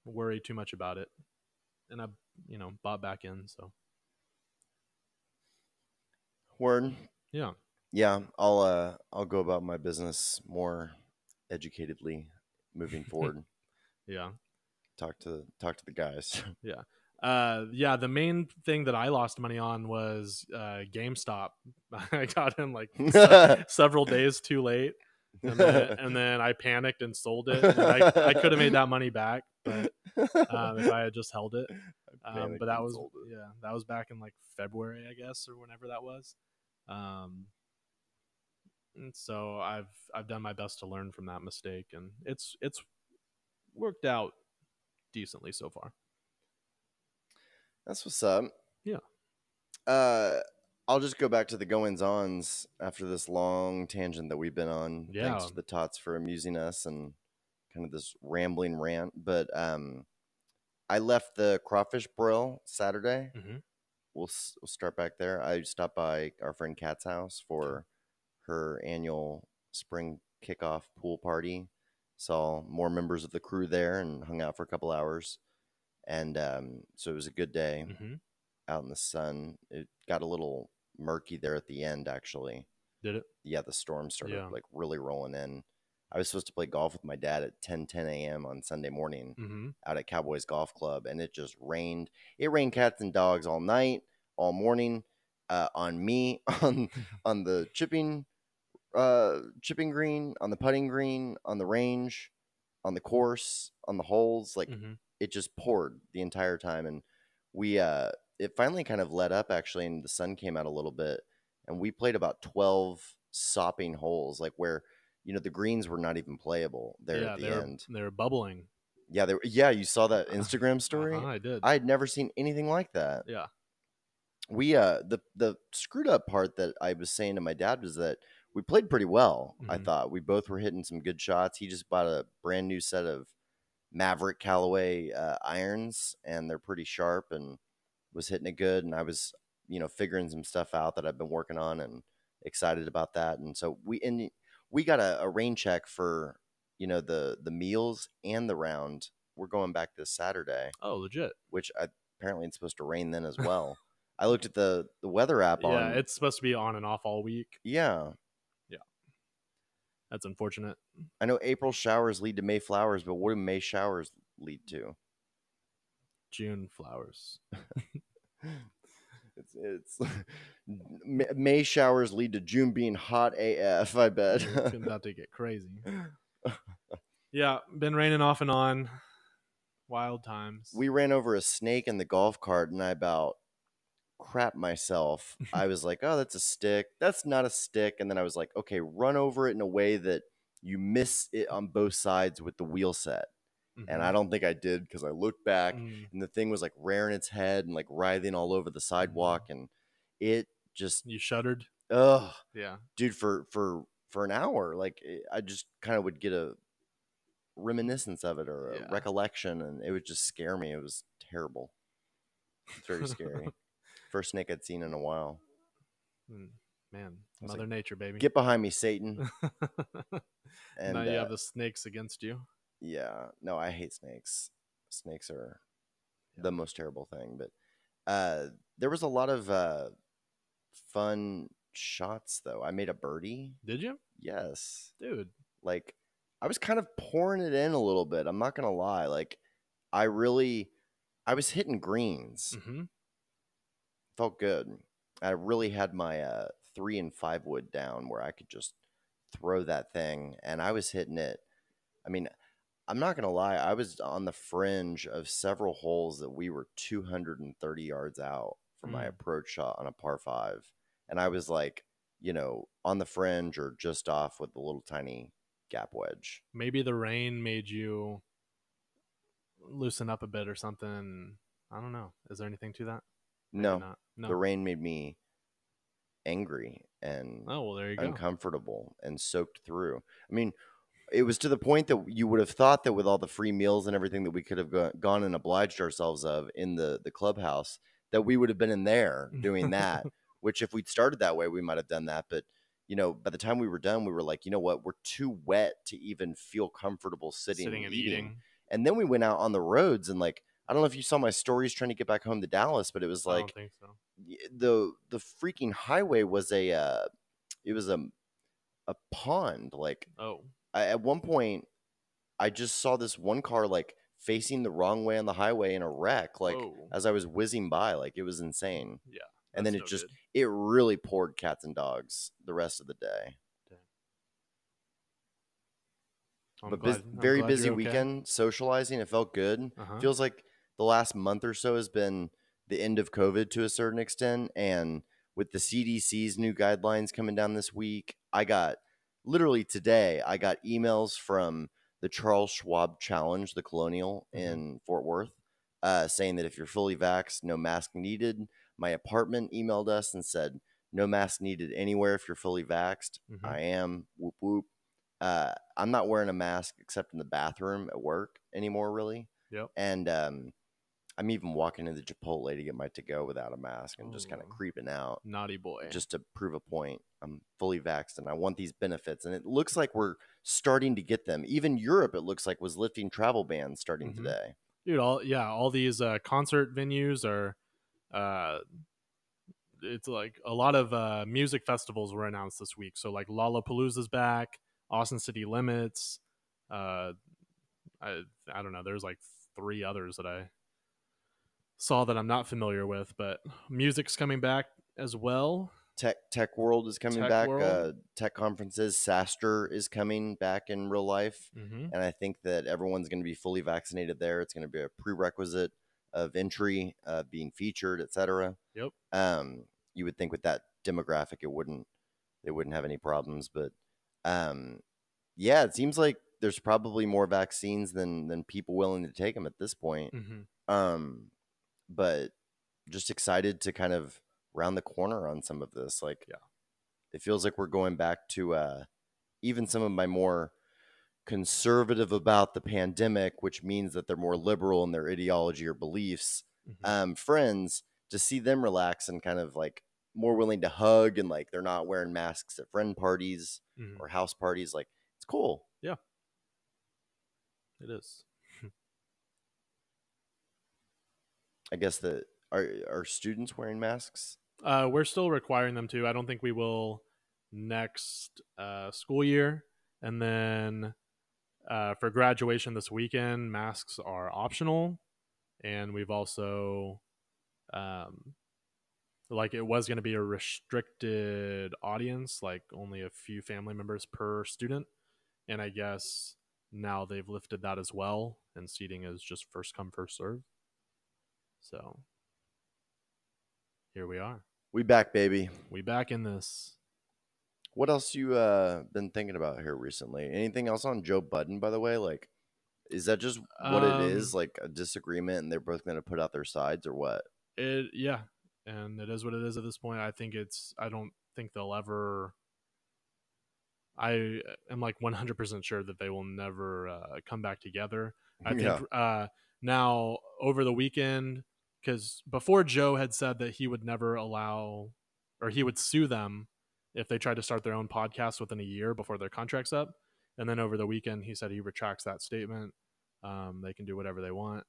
worry too much about it. And I, you know, bought back in. So word yeah, yeah i'll uh i'll go about my business more educatedly moving forward. Yeah. talk to talk to the guys. Uh, yeah, the main thing that I lost money on was uh, GameStop. I got in like se- several days too late, and then, and then I panicked and sold it. And I, I could have made that money back, but um, if I had just held it. Um, but that was yeah, that was back in like February, I guess, or whenever that was. Um, so I've I've done my best to learn from that mistake, and it's it's worked out decently so far. That's what's up. Yeah. Uh, I'll just go back to the goings ons after this long tangent that we've been on. Thanks Yeah. to the tots for amusing us and kind of this rambling rant. But um, I left the crawfish broil Saturday. Mhm. We'll, we'll start back there. I stopped by our friend Kat's house for her annual spring kickoff pool party. Saw more members of the crew there and hung out for a couple hours. And um, so it was a good day hmm out in the sun. It got a little murky there at the end, actually. Did it? Yeah, the storm started Yeah. like really rolling in. I was supposed to play golf with my dad at 10 10 a.m. on Sunday morning hmm out at Cowboys Golf Club, and it just rained. It rained cats and dogs all night, all morning, uh, on me, on on the chipping, uh, chipping green, on the putting green, on the range, on the course, on the holes. Like hmm it just poured the entire time and we uh it finally kind of let up actually and the sun came out a little bit and we played about 12 sopping holes like where you know the greens were not even playable there yeah, at the they're end they're bubbling. yeah they were, yeah you saw that instagram story Uh-huh, I did. i had never seen anything like that yeah. we uh the the screwed up part that i was saying to my dad was that we played pretty well i Mhm. thought we both were hitting some good shots he just bought a brand new set of Mavrik callaway uh, irons and they're pretty sharp and was hitting it good and i was you know figuring some stuff out that i've been working on and excited about that and so we and we got a, a rain check for you know the the meals and the round we're going back this saturday Oh, legit. which I, apparently it's supposed to rain then as well. I looked at the the weather app Yeah, on. it's supposed to be on and off all week. yeah, That's unfortunate. I know April showers lead to May flowers, but what do May showers lead to? June flowers. It's it's May showers lead to June being hot AF. I bet. it's about to get crazy. Yeah, been raining off and on. Wild times. we ran over a snake in the golf cart, and I about crap myself. I was like, "Oh, that's a stick. That's not a stick." And then I was like, "Okay, run over it in a way that you miss it on both sides with the wheel set." And I don't think I did because I looked back Mm, and the thing was like rearing its head and like writhing all over the sidewalk and it just you shuddered. ugh Yeah. dude for for for an hour like i just kind of would get a reminiscence of it or a Yeah. recollection and it would just scare me it was terrible it's very scary first snake i'd seen in a while Mm, Man, Mother Nature, baby. get behind me satan and now you uh, have the snakes against you. yeah no i hate snakes snakes are Yeah. the most terrible thing but uh there was a lot of uh fun shots though i made a birdie Did you, yes dude? like I was kind of pouring it in a little bit. I'm not gonna lie. Like I really I was hitting greens. hmm Felt good. I really had my uh three and five wood down where I could just throw that thing and I was hitting it. I mean, I'm not gonna lie, I was on the fringe of several holes that we were 230 yards out from my Mm. approach shot on a par five. And I was like, you know, on the fringe or just off with the little tiny gap wedge. Maybe the rain made you loosen up a bit or something. I don't know. Is there anything to that? No. No. the rain made me angry and oh well, there you go. uncomfortable and soaked through. I mean, it was to the point that you would have thought that with all the free meals and everything that we could have go- gone and obliged ourselves of in the the clubhouse, that we would have been in there doing that. which, if we'd started that way, we might have done that. But you know, by the time we were done, we were like, you know what, we're too wet to even feel comfortable sitting, Sitting and eating. And then we went out on the roads and like. I don't know if you saw my stories trying to get back home to Dallas, but it was like so. the the freaking highway was a uh, it was a a pond like Oh, I, at one point, I just saw this one car like facing the wrong way on the highway in a wreck, like Whoa. as I was whizzing by. Like it was insane. Yeah, and then it no just good. it really poured cats and dogs the rest of the day. I'm but glad- bus- very busy okay. weekend socializing. It felt good. Uh-huh. Feels like the last month or so has been the end of COVID to a certain extent. And with the CDC's new guidelines coming down this week, I got literally today, I got emails from the Charles Schwab Challenge, the Colonial Mhm. in Fort Worth, uh, saying that if you're fully vaxxed, no mask needed. My apartment emailed us and said, no mask needed anywhere if you're fully vaxxed. Mhm. I am. Whoop whoop. Uh, I'm not wearing a mask except in the bathroom at work anymore, really. Yep. And um, I'm even walking into Chipotle to get my to go without a mask and just kind of Oh. creeping out Naughty boy. just to prove a point. I'm fully vaxxed and I want these benefits. And it looks like we're starting to get them. Even Europe, it looks like, was lifting travel bans starting Mhm. today. dude all yeah all these uh concert venues are uh it's like a lot of uh music festivals were announced this week so like lollapalooza's back austin city limits uh i i don't know there's like three others that i saw that i'm not familiar with but music's coming back as well Tech Tech World is coming Tech back. Uh, tech conferences. SaaStr is coming back in real life. mm-hmm. and I think that everyone's going to be fully vaccinated there. It's going to be a prerequisite of entry, uh, being featured, etc. Yep. Um, you would think with that demographic, it wouldn't they wouldn't have any problems, but um, yeah, it seems like there's probably more vaccines than than people willing to take them at this point. Mm-hmm. Um, but just excited to kind of round the corner on some of this. Like, Yeah. it feels like we're going back to uh, even some of my more conservative about the pandemic, which means that they're more liberal in their ideology or beliefs. Mhm. Um, friends to see them relax and kind of like more willing to hug and like they're not wearing masks at friend parties Mhm. or house parties. Like, it's cool. Yeah, it is I guess that are are students wearing masks? Uh, we're still requiring them to. I don't think we will next uh, school year. And then uh, for graduation this weekend, masks are optional. And we've also, um, like, it was going to be a restricted audience, like only a few family members per student. And I guess now they've lifted that as well. And seating is just first come, first serve. So here we are. We back, baby. We back in this. What else you uh been thinking about here recently? Anything else on Joe Budden, by the way? Like, is that just what it is? Um, Like a disagreement, and they're both going to put out their sides, or what? It yeah, and it is what it is at this point. I think it's. I don't think they'll ever. I am like 100% sure that they will never uh, come back together. I think Yeah. uh, now over the weekend, because before Joe had said that he would never allow or he would sue them if they tried to start their own podcast within a year before their contract's up. And then over the weekend, he said he retracts that statement. Um, they can do whatever they want.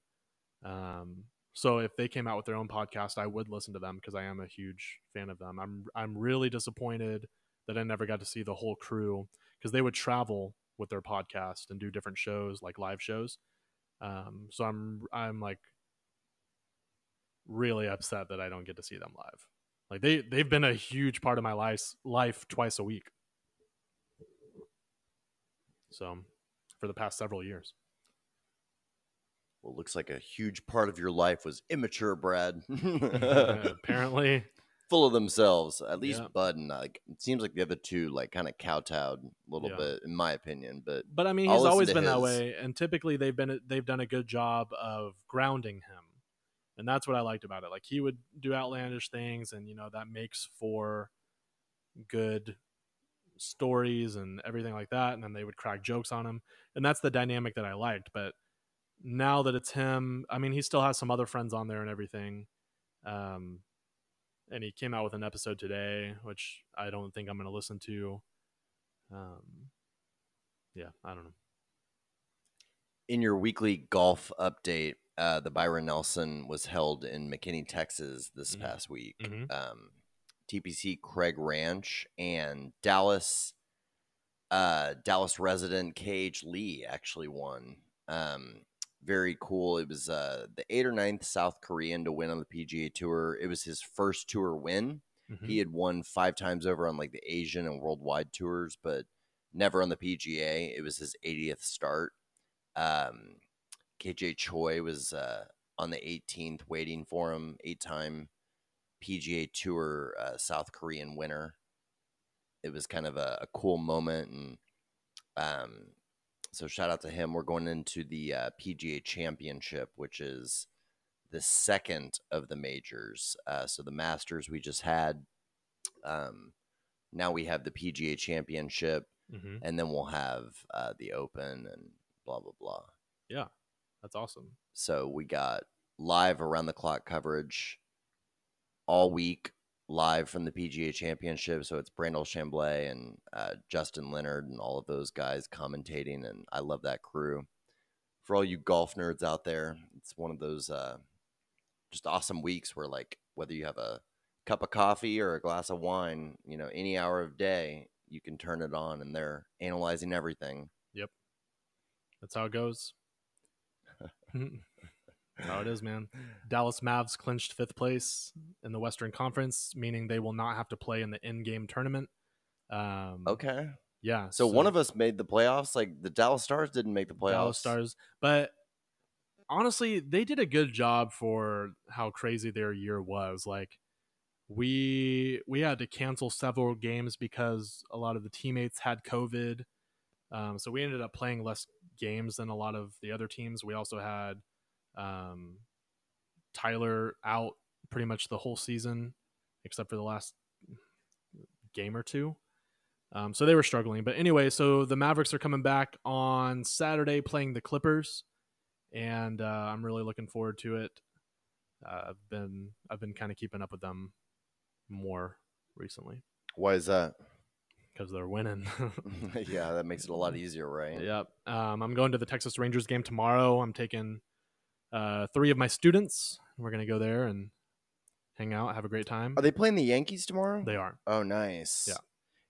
Um, so if they came out with their own podcast, I would listen to them because I am a huge fan of them. I'm I'm really disappointed that I never got to see the whole crew because they would travel with their podcast and do different shows like live shows. Um, so I'm I'm like really upset that I don't get to see them live. Like they they've been a huge part of my life life twice a week. So for the past several years. Well, looks like a huge part of your life was immature, Brad. Apparently, Full of themselves. At least Yeah. and Like, it seems like the other two, like, kind of kowtowed a little Yeah. bit, in my opinion. But but I mean, he's always been that way, and typically they've been they've done a good job of grounding him, and that's what I liked about it. Like he would do outlandish things, and you know that makes for good stories and everything like that. And then they would crack jokes on him, and that's the dynamic that I liked. But now that it's him, I mean, he still has some other friends on there and everything. Um, and he came out with an episode today, which I don't think I'm going to listen to. Um, yeah, I don't know. In your weekly golf update, uh, the Byron Nelson was held in McKinney, Texas this Mhm. past week. Mhm. Um, TPC Craig Ranch and Dallas uh, Dallas resident KH Lee actually won. Um, very cool. It was uh, the eighth or ninth South Korean to win on the PGA Tour. It was his first tour win. Mhm. He had won five times over on like the Asian and worldwide tours, but never on the PGA. It was his 80th start. Um, KJ Choi was uh, on the 18th waiting for him, eight time PGA Tour uh, South Korean winner. It was kind of a, a cool moment. And um, so shout out to him. We're going into the uh, PGA Championship, which is the second of the majors. Uh, so the Masters we just had. Um, now we have the PGA Championship, Mhm. and then we'll have uh, the Open and blah blah blah. Yeah, that's awesome. So we got live around the clock coverage all week, live from the PGA Championship. So it's Brandel Chamblee and uh, Justin Leonard and all of those guys commentating, and I love that crew. For all you golf nerds out there, it's one of those uh, just awesome weeks where, like, whether you have a cup of coffee or a glass of wine, you know, any hour of day, you can turn it on, and they're analyzing everything. That's how it goes. That's how it is, man. Dallas Mavs clinched fifth place in the Western Conference, meaning they will not have to play in the in-game tournament. Um, Okay. Yeah. So, one of us made the playoffs. Like the Dallas Stars didn't make the playoffs. Dallas Stars, but honestly, they did a good job for how crazy their year was. Like we we had to cancel several games because a lot of the teammates had COVID. Um, so we ended up playing less games than a lot of the other teams. We also had um, Tyler out pretty much the whole season, except for the last game or two. Um, so they were struggling. But anyway, so the Mavericks are coming back on Saturday playing the Clippers, and uh, I'm really looking forward to it. Uh, I've been I've been kind of keeping up with them more recently Why is that? Because they're winning. yeah, that makes it a lot easier, right? Yep. Um, I'm going to the Texas Rangers game tomorrow. I'm taking uh, three of my students. We're gonna go there and hang out, have a great time. Are they playing the Yankees tomorrow? They are. Oh, nice. Yeah.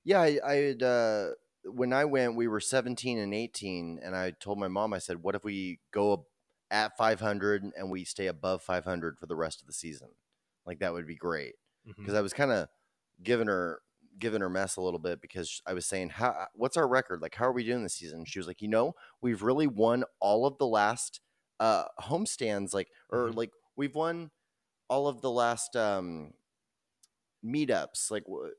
Yeah, I, I had, uh, when I went, we were 17 and 18, and I told my mom, I said, what if we go at 500 and we stay above 500 for the rest of the season? Like, that would be great. Because I was kind of giving her giving her mess a little bit because I was saying, "How? What's our record? Like, how are we doing this season?" She was like, "You know, we've really won all of the last uh homestands, like, or Mhm. like we've won all of the last um meetups. Like, wh-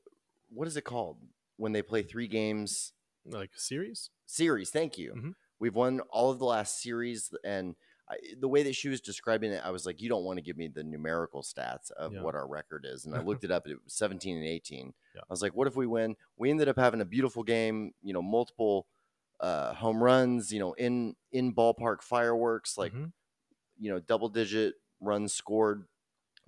what is it called when they play three games Like series. series? Thank you. Mhm. We've won all of the last series, and I, the way that she was describing it, I was like, "You don't want to give me the numerical stats of Yeah. what our record is." And I looked it up; it was 17 and 18. Yeah. I was like, "What if we win?" We ended up having a beautiful game. You know, multiple uh, home runs. You know, in in ballpark fireworks, like Mhm. you know, double digit runs scored.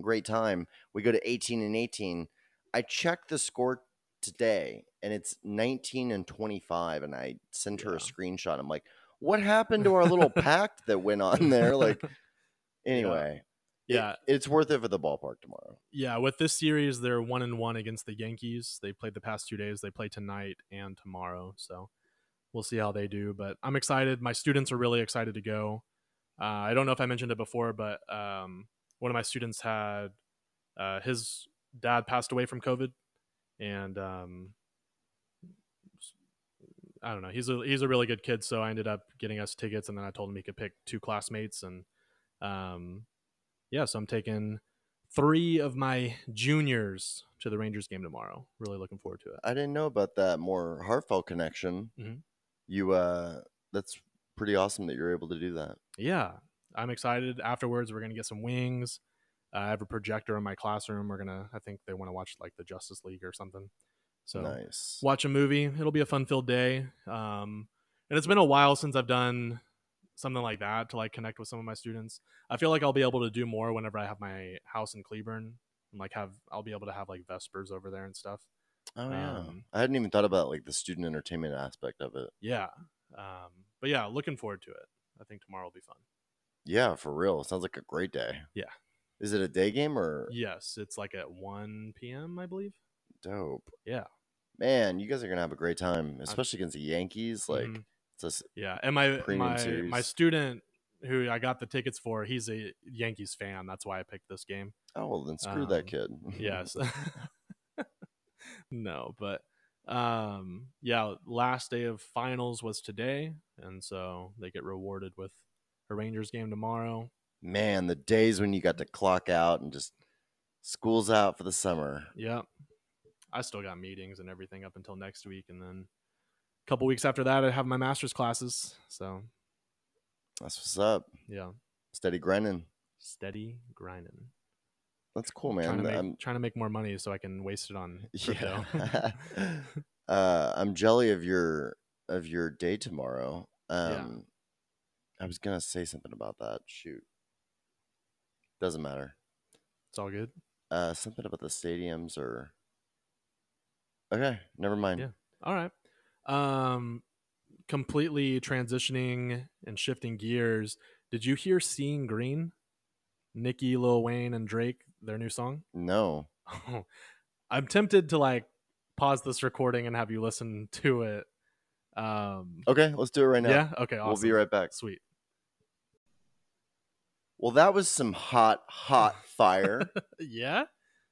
Great time. We go to 18 and 18. I checked the score today, and it's 19 and 25. And I sent her Yeah. a screenshot. I'm like, "What happened to our little pact that went on there?" Like, anyway. it- Yeah. it's worth it for the ballpark tomorrow. yeah, with this series, they're one and one against the Yankees. They played the past two days. They play tonight and tomorrow. So we'll see how they do. But I'm excited. My students are really excited to go. Uh, I don't know if I mentioned it before, but um, one of my students had uh, his dad passed away from COVID, and um, I don't know. He's a he's a really good kid, so I ended up getting us tickets, and then I told him he could pick two classmates, and um, yeah, so I'm taking three of my juniors to the Rangers game tomorrow. Really looking forward to it. I didn't know about that more heartfelt connection. Mhm. You, uh, that's pretty awesome that you're able to do that. Yeah, I'm excited. Afterwards, we're gonna get some wings. Uh, I have a projector in my classroom. We're gonna, I think they want to watch like the Justice League or something. So nice. watch a movie. It'll be a fun-filled day. Um, and it's been a while since I've done something like that to like connect with some of my students. I feel like I'll be able to do more whenever I have my house in Cleburne and like have I'll be able to have like vespers over there and stuff. Oh yeah, um, I hadn't even thought about like the student entertainment aspect of it. Yeah. Um, but yeah, looking forward to it. I think tomorrow will be fun. Yeah, for real. Sounds like a great day. Yeah. Is it a day game or Yes, it's like at 1 p.m. I believe. Dope? Yeah. Man, you guys are gonna have a great time, especially against the Yankees. Like, Mhm. it's a Yeah, and my my my student who I got the tickets for, he's a Yankees fan. That's why I picked this game. oh well, then screw Um, that kid. Yes. no, but um yeah, last day of finals was today, and so they get rewarded with a Rangers game tomorrow. Man, the days when you got to clock out and just school's out for the summer. Yep. I still got meetings and everything up until next week, and then a couple weeks after that, I have my master's classes. So That's what's up. yeah, Steady grinding. steady grinding. That's cool, Trying man. to make I'm, trying to make more money so I can waste it on crypto. yeah. uh, I'm jelly of your of your day tomorrow. Um, Yeah. I was gonna say something about that. Shoot, doesn't matter. it's all good. Uh, something about the stadiums or. Okay, never mind. Yeah. All right. Um, completely transitioning and shifting gears. Did you hear "Seeing Green"? Nicki, Lil Wayne, and Drake, their new song. No. I'm tempted to like pause this recording and have you listen to it. Um, Okay, let's do it right now. yeah. Okay. Awesome. We'll be right back. Sweet. Well, that was some hot, hot fire. Yeah.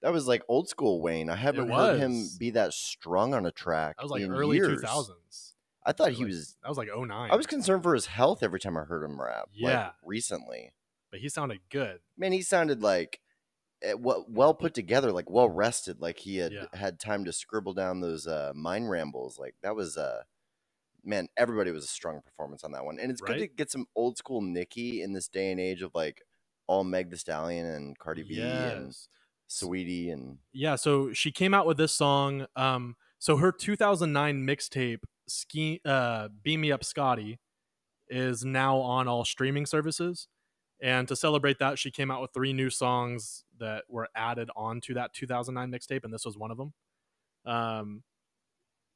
That was like old school Wayne. I haven't heard him be that strong on a track. That was like early 2000s. I thought That he like- was. That was like 09. I was concerned for his health every time I heard him rap. like, Yeah. recently, but he sounded good. man, he sounded like eh, well, well put together, like well rested, like he had Yeah. had time to scribble down those uh, mind rambles. Like that was uh man, everybody was a strong performance on that one, and it's good to get some old school Nicki in this day and age of like all Meg The Stallion and Cardi B and Yes. Saweetie and Yeah, so she came out with this song. Um, so her 2009 mixtape, Ski, uh, "Beam Me Up, Scotty," is now on all streaming services. And to celebrate that, she came out with three new songs that were added onto that 2009 mixtape, and this was one of them. Um,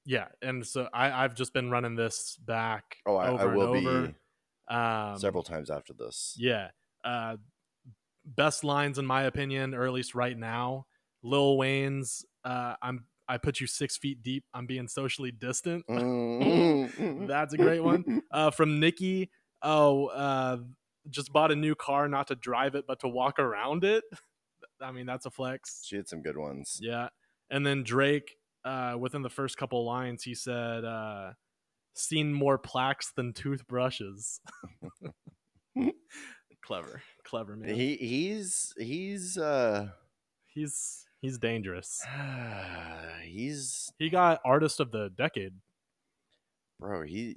yeah, and so I, I've just been running this back oh, I, over I will and over. be Um, several times after this. yeah. Uh, best lines in my opinion, or at least right now, Lil Wayne's uh, "I'm I put you six feet deep. I'm being socially distant." Mm. That's a great one. Uh, from Nicki, oh, uh, just bought a new car, not to drive it, but to walk around it. I mean, that's a flex. She had some good ones. Yeah. And then Drake, uh, within the first couple lines, he said, uh, "Seen more plaques than toothbrushes." clever, clever man. He he's he's uh he's he's dangerous. he's He got artist of the decade. bro he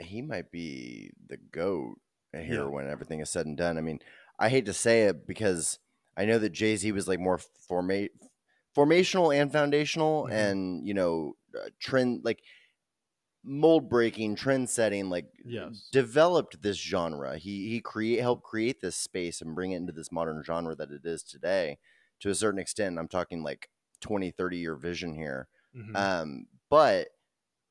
he might be the goat here Yeah. when everything is said and done. I mean, I hate to say it because I know that Jay Z was like more forma- formational and foundational, Mhm. and you know uh, trend like mold breaking, trend setting, like Yes. developed this genre. He he create helped create this space and bring it into this modern genre that it is today to a certain extent. I'm talking like 20, 30 year vision here. Mhm. Um, but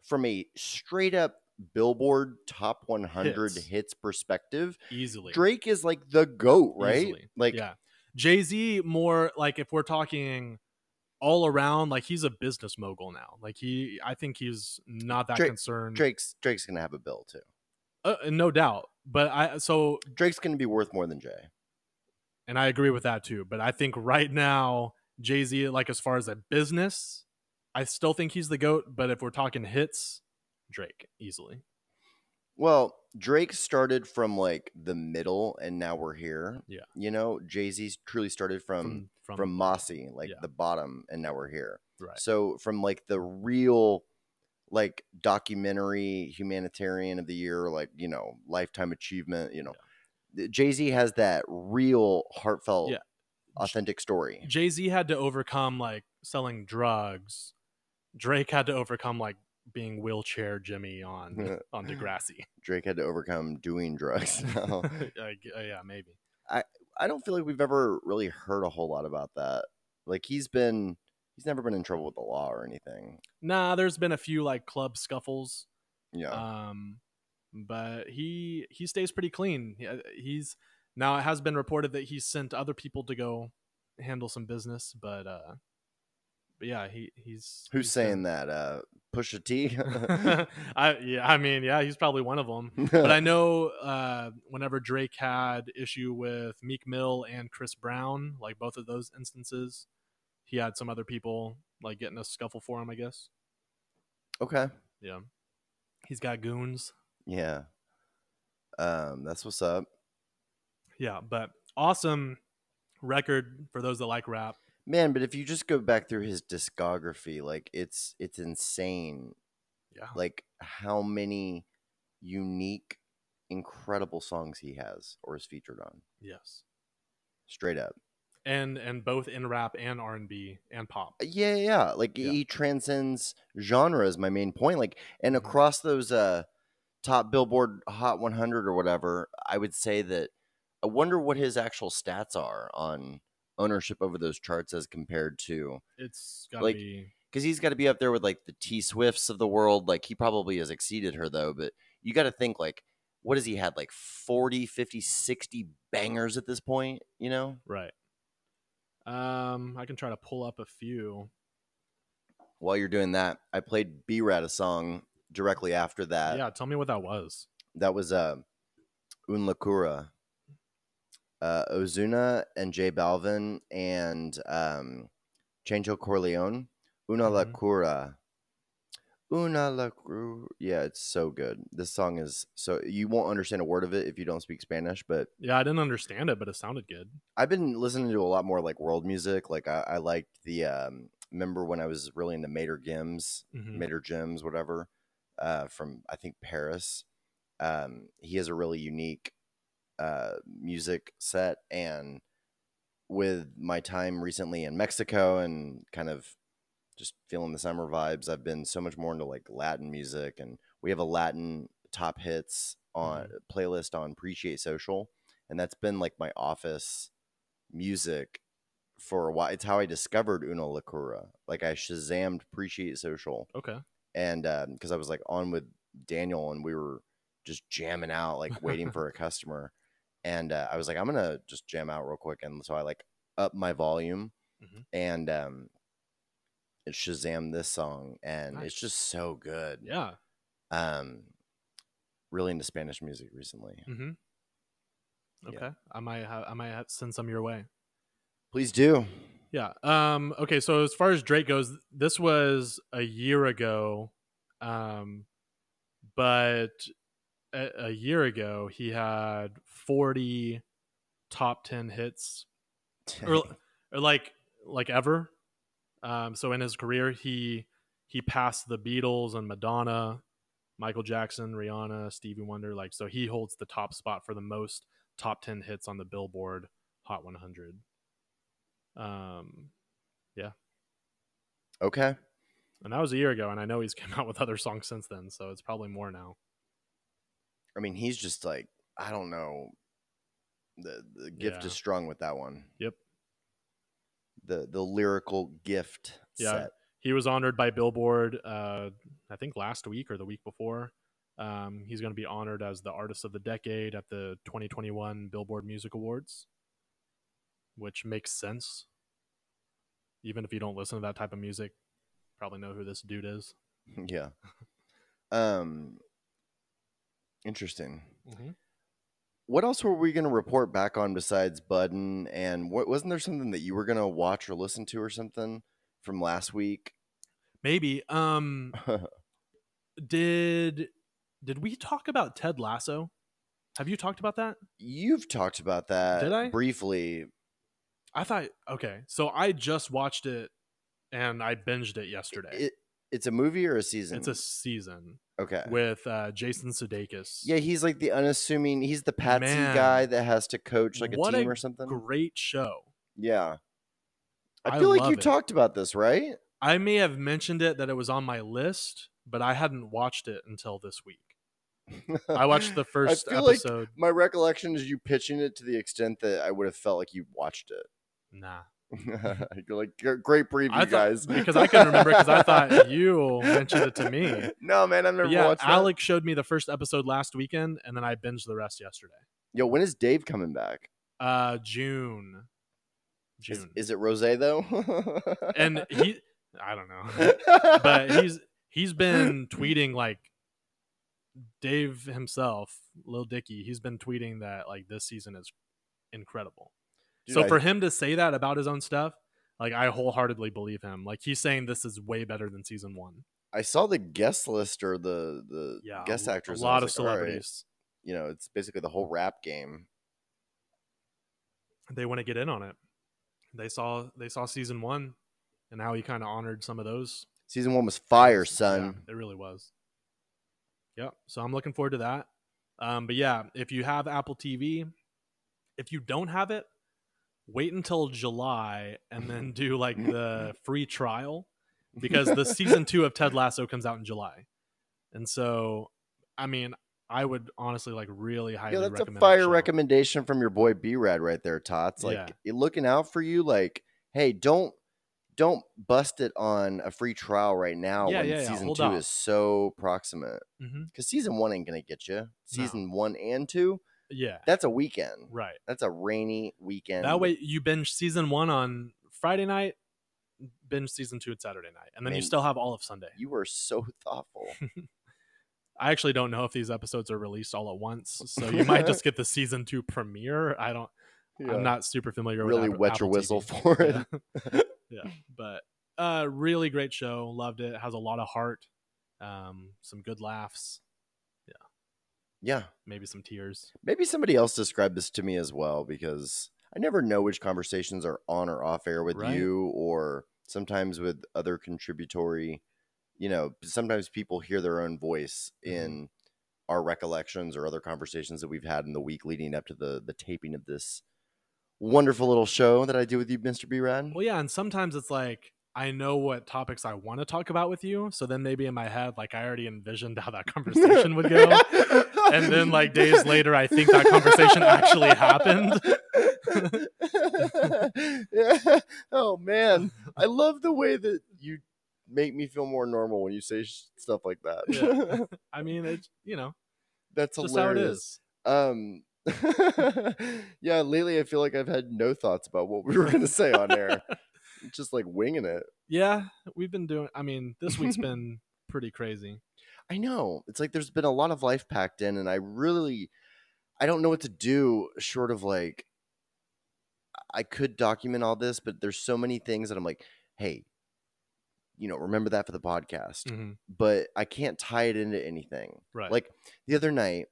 from a straight up Billboard top 100 Hits. hits, perspective, Easily. Drake is like the goat, right? Easily. Like, yeah. Jay Z more like if we're talking all around, like he's a business mogul now. Like he, I think he's not that Drake- concerned. Drake's Drake's gonna have a bill too. uh, no doubt. But I so Drake's gonna be worth more than Jay. and I agree with that too. But I think right now Jay Z, like as far as a business, I still think he's the goat. But if we're talking hits, Drake easily. Well, Drake started from like the middle, and now we're here. Yeah. you know, Jay Z truly started from from, Mossy, like yeah. the bottom, and now we're here. right. So from like the real like documentary humanitarian of the year, like, you know, lifetime achievement, you know. Jay Z has that real heartfelt Yeah. authentic story. Jay Z had to overcome like selling drugs. Drake had to overcome like being wheelchair Jimmy on on Degrassi. Drake had to overcome doing drugs. I g- uh, yeah, maybe. I I don't feel like we've ever really heard a whole lot about that. Like he's been he's never been in trouble with the law or anything. Nah, there's been a few like club scuffles. Yeah. Um, but he he stays pretty clean. He- uh, He's now it has been reported that he's sent other people to go handle some business, but uh, but yeah, he he's Who's he's saying that? Uh, Pusha T. I yeah, I mean, yeah, he's probably one of them. But I know uh, whenever Drake had issue with Meek Mill and Chris Brown, like both of those instances, he had some other people like getting a scuffle for him. I guess. okay. Yeah, he's got goons. Yeah. Um, that's what's up. Yeah, but awesome record for those that like rap. Man, but if you just go back through his discography, like it's it's insane Yeah, like how many unique incredible songs he has or is featured on. yes, Straight up. and and both in rap and R and B and pop. Yeah, yeah, yeah. Like Yeah. he transcends genre is my main point. Like and Mhm. across those uh top Billboard Hot 100 or whatever, I would say that I wonder what his actual stats are on ownership over those charts as compared to It's gotta Like, be because he's got to be up there with like the T Swifts of the world. Like he probably has exceeded her though, but you got to think like what has he had like 40, 50, 60 bangers at this point, you know? right. Um, I can try to pull up a few. While you're doing that, I played B-Rat a song directly after that. yeah, tell me what that was. That was uh Un Locura. Uh Ozuna and J Balvin and um Chencho Corleone. Una La Mhm. Cura. Una Locura. Yeah, it's so good. This song is so you won't understand a word of it if you don't speak Spanish, but Yeah, I didn't understand it, but it sounded good. I've been listening to a lot more like world music. Like I, I liked the um remember when I was really into Maître Gims, Mhm. Maître Gims, whatever, uh, from I think Paris. Um, he has a really unique uh, music set, and with my time recently in Mexico and kind of just feeling the summer vibes, I've been so much more into like Latin music, and we have a Latin top hits on playlist on Appreciate Social, and that's been like my office music for a while. It's how I discovered Una Locura. Like I Shazammed Appreciate Social, Okay. and because I was like on with Daniel, and we were just jamming out, like waiting for a customer, and uh, I was like, I'm gonna just jam out real quick, and so I like up my volume, Mhm. and um, it Shazam this song, and Nice. it's just so good. Yeah. Um, really into Spanish music recently. Mm-hmm. Yeah. Okay. I might have I might have send some your way. Please do. Yeah. Um, okay, so as far as Drake goes, this was a year ago. Um, but a, a year ago he had 40 top 10 hits or, or like like ever. Um, so in his career he he passed the Beatles and Madonna, Michael Jackson, Rihanna, Stevie Wonder like so he holds the top spot for the most top 10 hits on the Billboard Hot 100. Um yeah. okay. and that was a year ago and I know he's come out with other songs since then, so it's probably more now. I mean, he's just like I don't know. The the gift Yeah. is strong with that one. Yep. The the lyrical gift Yeah. set. He was honored by Billboard, uh, I think last week or the week before. Um, he's going to be honored as the Artist of the Decade at the 2021 Billboard Music Awards, which makes sense. Even if you don't listen to that type of music, probably know who this dude is. yeah. Um. Interesting. What else were we going to report back on besides Budden? And what wasn't there something that you were going to watch or listen to or something from last week? Maybe. Um, did did we talk about Ted Lasso? Have you talked about that? You've talked about that Did I? briefly. I thought okay, so I just watched it and I binged it yesterday. It, it's a movie or a season? it's a season okay. with uh, Jason Sudeikis. Yeah, he's like the unassuming. He's the patsy Man. guy that has to coach like a team a or something. great show. yeah, I I feel like you it. talked about this, right? I may have mentioned it that it was on my list, but I hadn't watched it until this week. I watched the first feel like- episode. My recollection is you pitching it to the extent that I would have felt like you watched it. Nah, like great preview, I thought, guys. because I couldn't remember because I thought you mentioned it to me. No, man, I've never But yeah, watched that. Showed me the first episode last weekend, and then I binged the rest yesterday. Yo, when is Dave coming back? Uh, June, Is, June, is it Rose though? and he I don't know. but he's he's been tweeting like Dave himself, Lil Dicky, he's been tweeting that like this season is incredible. Dude, so I- for him to say that about his own stuff, like I wholeheartedly believe him. Like he's saying this is way better than season one. I saw the guest list or the the Yeah, guest actors. A lot of like, "All right." celebrities. You know, it's basically the whole rap game. They want to get in on it. They saw they saw season one, and how he kind of honored some of those. Season one was fire, Yeah, son. it really was. Yep. So I'm looking forward to that. Um, but yeah, if you have Apple TV, if you don't have it, wait until July and then do like the free trial because the season two of Ted Lasso comes out in July. And so, I mean, I would honestly like really highly yeah, that's a recommend that fire show. recommendation from your boy B Rad right there, Tots. Like Yeah. looking out for you. Like, hey, don't don't bust it on a free trial right now Yeah, when yeah, season two out. is so proximate. Mm-hmm. Because season one ain't gonna get you. Season one and two, Yeah. that's a weekend. Right. That's a rainy weekend. That way you binge season one on Friday night, binge season two at Saturday night, and then you still have all of Sunday. you are so thoughtful. I actually don't know if these episodes are released all at once, so you might just get the season two premiere. I don't. Yeah. I'm not super familiar. really with Really wet Apple, your whistle TV. for it. Yeah. yeah, but uh, really great show. Loved it. Has a lot of heart. Um, some good laughs. Yeah. Maybe some tears. Maybe somebody else described this to me as well because I never know which conversations are on or off air with Right. you or sometimes with other contributory, you know, sometimes people hear their own voice Mhm. in our recollections or other conversations that we've had in the week leading up to the the taping of this wonderful little show that I do with you, Mr. B Rad. Well, yeah, and sometimes it's like I know what topics I want to talk about with you, so then maybe in my head, like I already envisioned how that conversation would go. and then like days later i think that conversation actually happened yeah. Oh man, I love the way that you make me feel more normal when you say sh- stuff like that. Yeah. i mean it's you know That's just how it hilarious. Um, yeah. Lately, I feel like I've had no thoughts about what we were going to say on air. Just like winging it. yeah we've been doing i mean this week's been pretty crazy I know. It's like there's been a lot of life packed in, and I really, I don't know what to do short of like, I could document all this, but there's so many things that I'm like, hey, you know, remember that for the podcast, Mhm. but I can't tie it into anything. right Like the other night,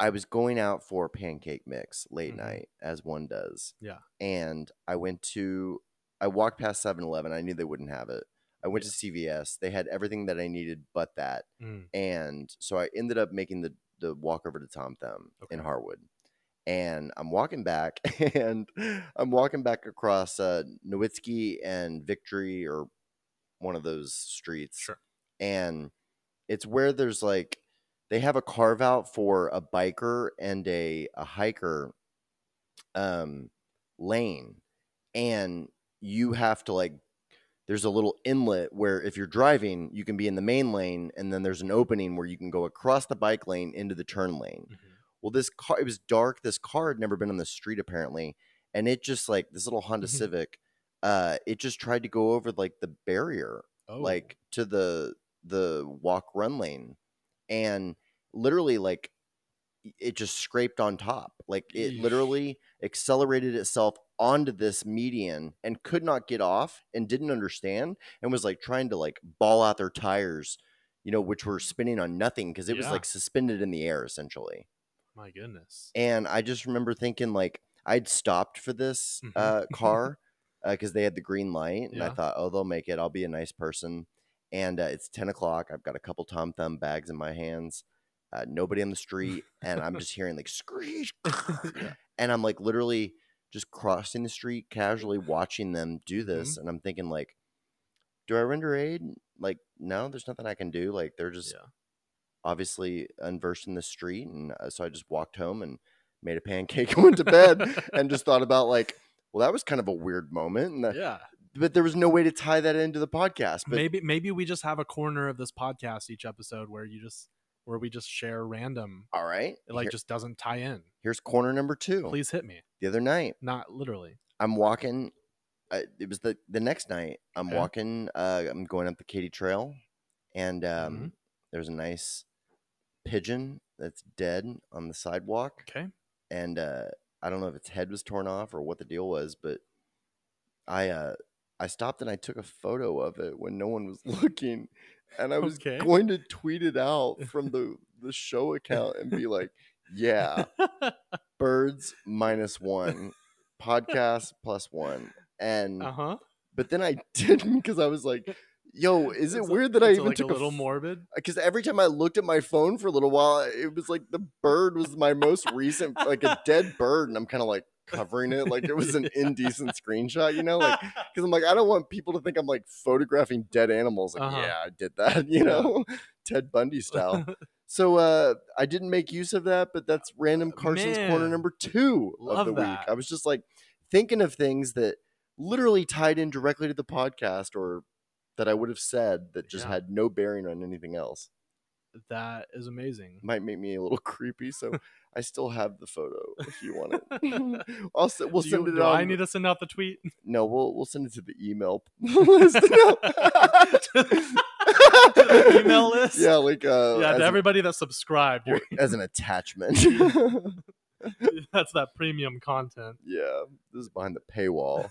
I was going out for pancake mix late Mhm. night, as one does. Yeah. And I went to, I walked past 7 Eleven. I knew they wouldn't have it. I went to CVS. They had everything that I needed but that Mm. and so I ended up making the the walk over to Tom Thumb in Harwood, and I'm walking back, and I'm walking back across uh, Nowitzki and Victory or one of those streets, Sure. and it's where there's like they have a carve out for a biker and a a hiker um lane and you have to like there's a little inlet where if you're driving you can be in the main lane and then there's an opening where you can go across the bike lane into the turn lane. Mhm. well this car it was dark. This car had never been on the street apparently and it just like this little honda Mhm. civic uh it just tried to go over like the barrier oh. like to the the walk run lane and literally like it just scraped on top. Like it literally accelerated itself onto this median and could not get off and didn't understand and was like trying to like ball out their tires you know which were spinning on nothing because it was like suspended in the air essentially my goodness and I just remember thinking like I'd stopped for this Mhm. uh, car because they had the green light, and I thought, oh, they'll make it. I'll be a nice person. And uh, it's ten o'clock. I've got a couple Tom Thumb bags in my hands. Uh, nobody on the street, and I'm just hearing like screech, Yeah. and I'm like literally just crossing the street casually, watching them do Mm-hmm. this, and I'm thinking like, do I render aid? Like, no, there's nothing I can do. Like, they're just yeah obviously unversed in the street and uh, so i just walked home and made a pancake and went to bed and just thought about like well that was kind of a weird moment and, yeah but there was no way to tie that into the podcast but maybe maybe we just have a corner of this podcast each episode where you just where we just share random all right it like here- just doesn't tie in here's corner number two please hit me the other night not literally i'm walking I, it was the the next night. I'm Okay. walking. Uh, I'm going up the Katy Trail, and um, Mhm. there's a nice pigeon that's dead on the sidewalk. Okay. and uh, I don't know if its head was torn off or what the deal was, but I uh, I stopped and I took a photo of it when no one was looking, and I was Okay. going to tweet it out from the the show account and be like, "Yeah, birds minus one, podcast one," and uh huh. but then I didn't because I was like. Yo, is it It's a- weird that I even like took a little f- morbid? because every time I looked at my phone for a little while, it was like the bird was my most recent, like a dead bird, and I'm kind of like covering it like it was an indecent screenshot, you know, like because I'm like I don't want people to think I'm like photographing dead animals. Like, Uh-huh. yeah, I did that, you know, Ted Bundy style. So uh I didn't make use of that, but that's random Carson's corner number two Love of the week. I was just like thinking of things that literally tied in directly to the podcast or that I would have said that just Yeah. had no bearing on anything else that is amazing. might make me a little creepy. So I still have the photo if you want it. I'll s- we'll do send you, it do on. I need to send out the tweet? no, we'll we'll send it to the email list. No. the email list? Yeah, like uh, yeah, as, to an, everybody that subscribed, you're, as an attachment. that's that premium content. yeah, this is behind the paywall.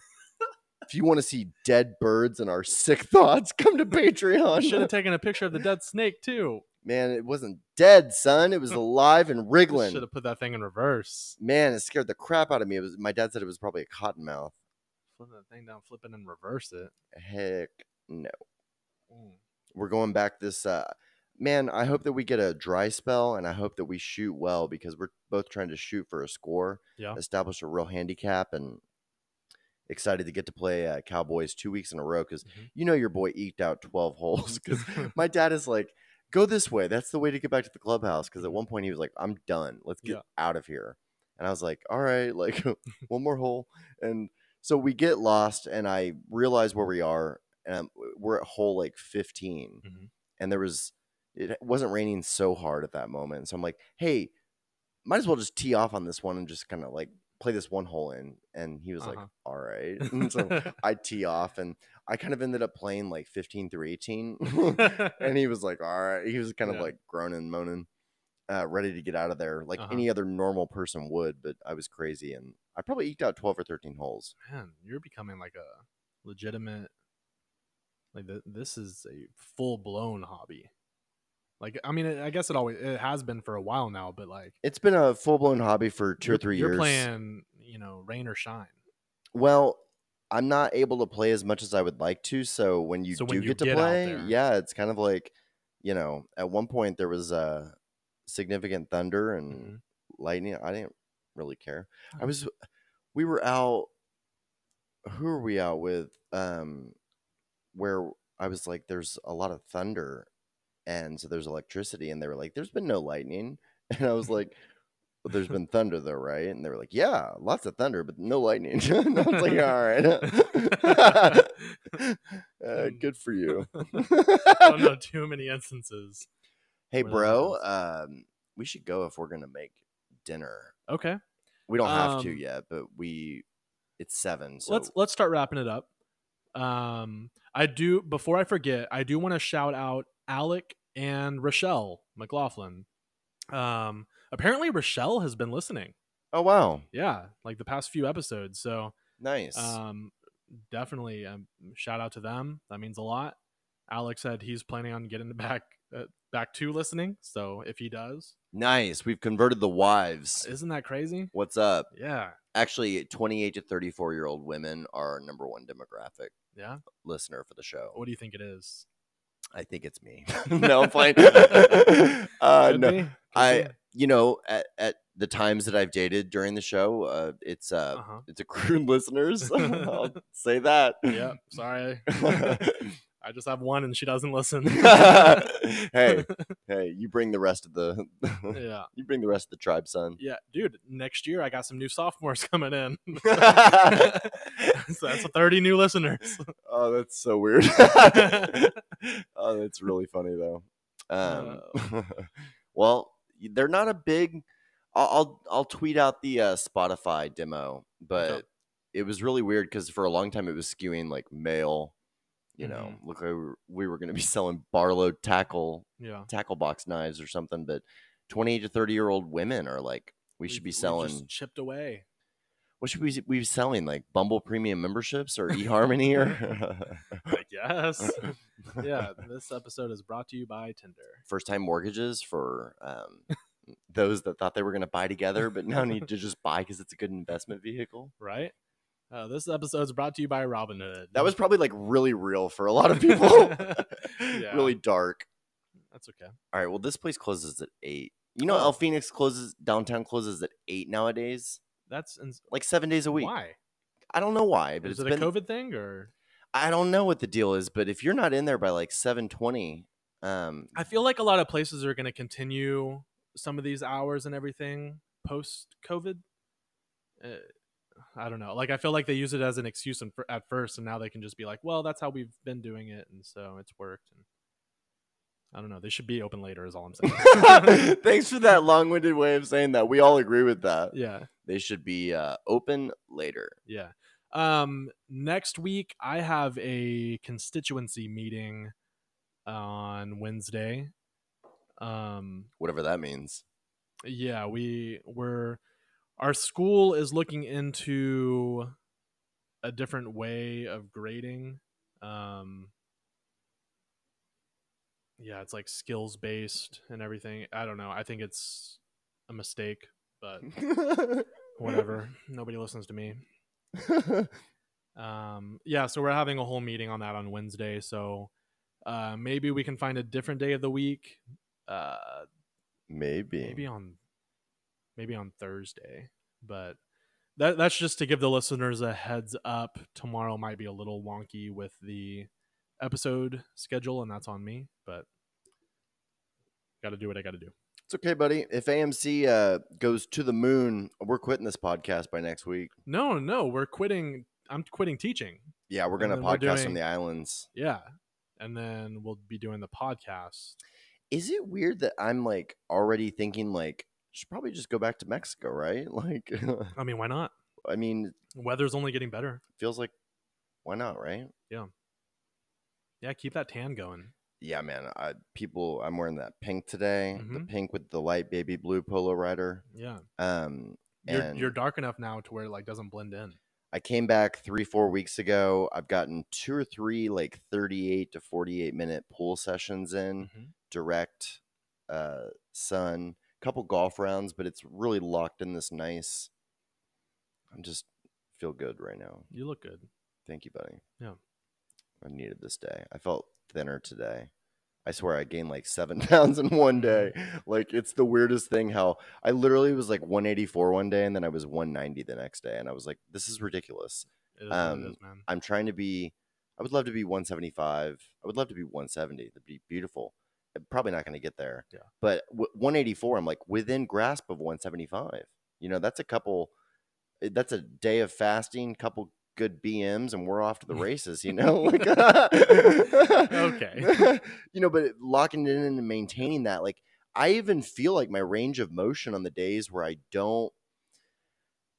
if you want to see dead birds and our sick thoughts, come to Patreon. Should have taken a picture of the dead snake too. Man, it wasn't dead, son. It was alive and wriggling. Should have put that thing in reverse. Man, it scared the crap out of me. It was my dad said it was probably a cottonmouth. Flip that thing down, flip it, and reverse it. Heck no. Mm. We're going back this uh man, I hope that we get a dry spell and I hope that we shoot well because we're both trying to shoot for a score, Yeah. establish a real handicap and excited to get to play uh, Cowboys 2 weeks in a row cuz Mhm. you know your boy eked out 12 holes cuz my dad is like go this way. That's the way to get back to the clubhouse cuz at one point he was like I'm done. Let's get Yeah. out of here. And I was like, "All right, like one more hole." And so we get lost and I realize where we are and I'm, we're at hole like 15 Mhm. and there was it wasn't raining so hard at that moment so i'm like hey might as well just tee off on this one and just kind of like play this one hole in and he was like Uh-huh. all right and so i tee off and i kind of ended up playing like 15 through 18 and he was like all right he was kind of Yeah. like groaning moaning uh, ready to get out of there like Uh-huh. any other normal person would but i was crazy and i probably eked out 12 or 13 holes Man, you're becoming like a legitimate. Like th- this is a full blown hobby. Like I mean, I guess it always it has been for a while now, but like it's been a full-blown hobby for 2 or you're- 3 you're playing, you know, rain or shine. Well, I'm not able to play as much as I would like to. So when you So do when you get to get out play, yeah, it's kind of like, you know, at one point there was a significant thunder and Mhm. lightning. I didn't really care. I was, we were out. Who are we out with? Um, where I was like, there's a lot of thunder, and so there's electricity, and they were like, there's been no lightning, and I was like. But there's been thunder though, right? And they were like, "Yeah, lots of thunder, but no lightning." and I was like, "All right, uh, Mm. good for you." I don't know too many instances. hey, bro, um, we should go if we're gonna make dinner. Okay, We don't have to Um, yet, but we it's seven. So let's let's start wrapping it up. Um, I do before I forget, I do want to shout out Alec and Rochelle McLaughlin. Um, apparently Rochelle has been listening. oh wow, Yeah, like the past few episodes. So nice. um, definitely um, shout out to them. That means a lot. Alex said he's planning on getting back uh, back to listening. So if he does, nice. We've converted the wives. isn't that crazy? What's up? Yeah, Actually, 28 to 34 year old women are our number one demographic yeah. listener for the show. What do you think it is? I think it's me. no, I'm uh, no, I-. you know, at, at the times that I've dated during the show, uh, it's uh, Uh-huh. it's accrued listeners. I'll say that. yeah. Sorry, I just have one, and she doesn't listen. hey, hey, you bring the rest of the yeah, you bring the rest of the tribe, son. yeah, dude. Next year, I got some new sophomores coming in. so that's 30 new listeners. oh, that's so weird. oh, that's really funny though. Um, well, they're not a big. I'll I'll, tweet out the uh, Spotify demo, but it was really weird because for a long time it was skewing like male. You know, Mhm. look like we were, we were going to be selling Barlow tackle Yeah. tackle box knives or something, but twenty to thirty year old women are like we should be selling. chipped away. What should we be selling? Like Bumble Premium memberships or eHarmony or I guess. yeah. This episode is brought to you by Tinder. first time mortgages for um, those that thought they were going to buy together but now need to just buy because it's a good investment vehicle. Right. Uh, this episode is brought to you by Robinhood. That was probably like really real for a lot of people. Yeah. Really dark. That's okay. All right. Well, this place closes at eight. You know, Oh. El Fenix closes downtown closes at eight nowadays, That's ins- like seven days a week. why. I don't know why, but Is it's it a been. COVID thing or? I don't know what the deal is, but if you're not in there by like seven twenty, um, I feel like a lot of places are going to continue some of these hours and everything post COVID. Uh, I don't know. Like I feel like they use it as an excuse at first, and now they can just be like, "Well, that's how we've been doing it, and so it's worked." And I don't know. They should be open later. Is all I'm saying. thanks for that long-winded way of saying that. We all agree with that. yeah, They should be uh, open later. yeah. Um, next week I have a constituency meeting on Wednesday. Um, Whatever that means. yeah we we're our school is looking into a different way of grading um yeah it's like skills based and everything i don't know i think it's a mistake but whatever nobody listens to me um yeah so we're having a whole meeting on that on wednesday so uh maybe we can find a different day of the week uh Maybe. maybe on maybe on Thursday, but that that's just to give the listeners a heads up. Tomorrow might be a little wonky with the episode schedule, and that's on me. But got to do what I got to do. It's okay, buddy. If AMC uh, goes to the moon, we're quitting this podcast by next week. No, no, we're quitting. I'm quitting teaching. Yeah, we're gonna podcast doing- from the islands. Yeah, and then we'll be doing the podcast. Is it weird that I'm like already thinking like should probably just go back to Mexico, right? Like, I mean, why not? I mean, Weather's only getting better. feels like why not, right? Yeah, yeah, keep that tan going. Yeah, man. I, people, I'm wearing that pink today. The Mhm. pink with the light baby blue polo rider. Yeah, Um, you're you're dark enough now to where it like doesn't blend in. I came back three, four weeks ago. I've gotten two or three like 38 to 48 minute pool sessions in, Mhm. direct uh, sun, couple golf rounds, but it's really locked in this nice. I'm just feel good right now. You look good. Thank you, buddy. Yeah. I needed this day. I felt thinner today. I swear I gained like seven pounds in one day. Like it's the weirdest thing how I literally was like 184 one day and then I was 190 the next day. And I was like, this is ridiculous. Is Um, it is, man. I'm trying to be, I would love to be 175. I would love to be 170. That'd be beautiful. I'm probably not going to get there. Yeah. But w- 184, I'm like within grasp of 175. You know, that's a couple, eh, that's a day of fasting, couple good BMs, and we're off to the races, you know? Like, Okay. you know, but locking it in and maintaining that, like, I even feel like my range of motion on the days where I don't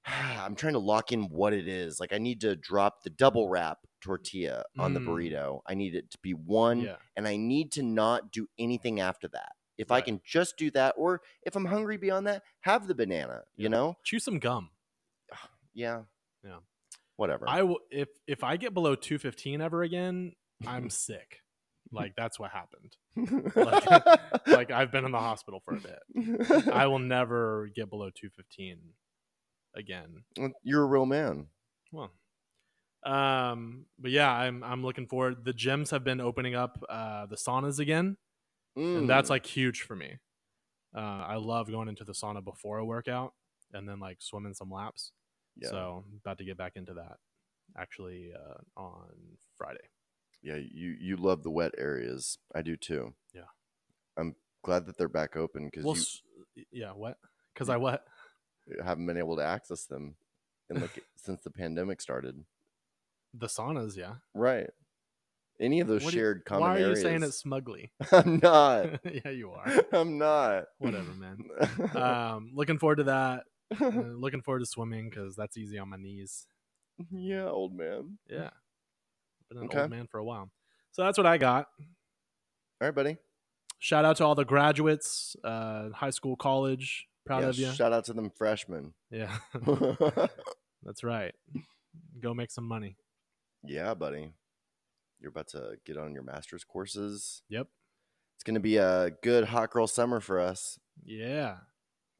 I'm trying to lock in what it is. Like I need to drop the double wrap tortilla on the Mm. burrito. I need it to be one Yeah. and I need to not do anything after that. If I can just do that or if I'm hungry beyond that, have the banana, you know? Chew some gum. Yeah. Yeah. Whatever. I will if if I get below 215 ever again, I'm sick. Like that's what happened. Like, like I've been in the hospital for a bit. I will never get below 215 again. You're a real man. Well, um, but yeah, I'm I'm looking forward. The gyms have been opening up uh, the saunas again, and that's Mm. like huge for me. Uh, I love going into the sauna before a workout and then like swimming some laps. Yeah. So about to get back into that actually uh, on Friday. Yeah, you you love the wet areas. I do too. Yeah. I'm glad that they're back open because Well, you yeah, what? Because I what? haven't been able to access them in like since the pandemic started. The saunas, yeah. Right. Any of those What do you- shared common Why are areas. you saying it smugly? I'm not. yeah, you are. I'm not. Whatever, man. Um, looking forward to that. Uh, looking forward to swimming because that's easy on my knees. Yeah, old man. Yeah. Been an Okay. old man for a while. So that's what I got. All right, buddy. Shout out to all the graduates, uh, high school, college. Proud Yeah, of you. Shout out to them freshmen. Yeah, that's right. Go make some money. yeah, buddy. You're about to get on your master's courses. Yep. It's gonna be a good hot girl summer for us. Yeah.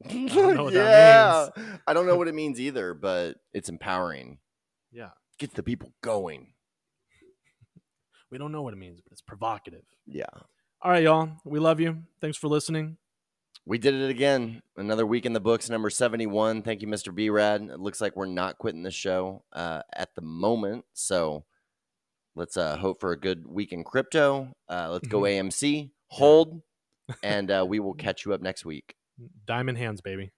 I don't know what that I don't know what it means either, but it's empowering. Yeah. Gets the people going. We don't know what it means, but it's provocative. Yeah. All right, y'all. We love you. Thanks for listening. We did it again. Another week in the books, number 71. Thank you, Mr. B Rad. It looks like we're not quitting the show uh, at the moment. So let's uh, hope for a good week in crypto. Uh, let's go AMC, hold, and uh, we will catch you up next week. Diamond hands, baby.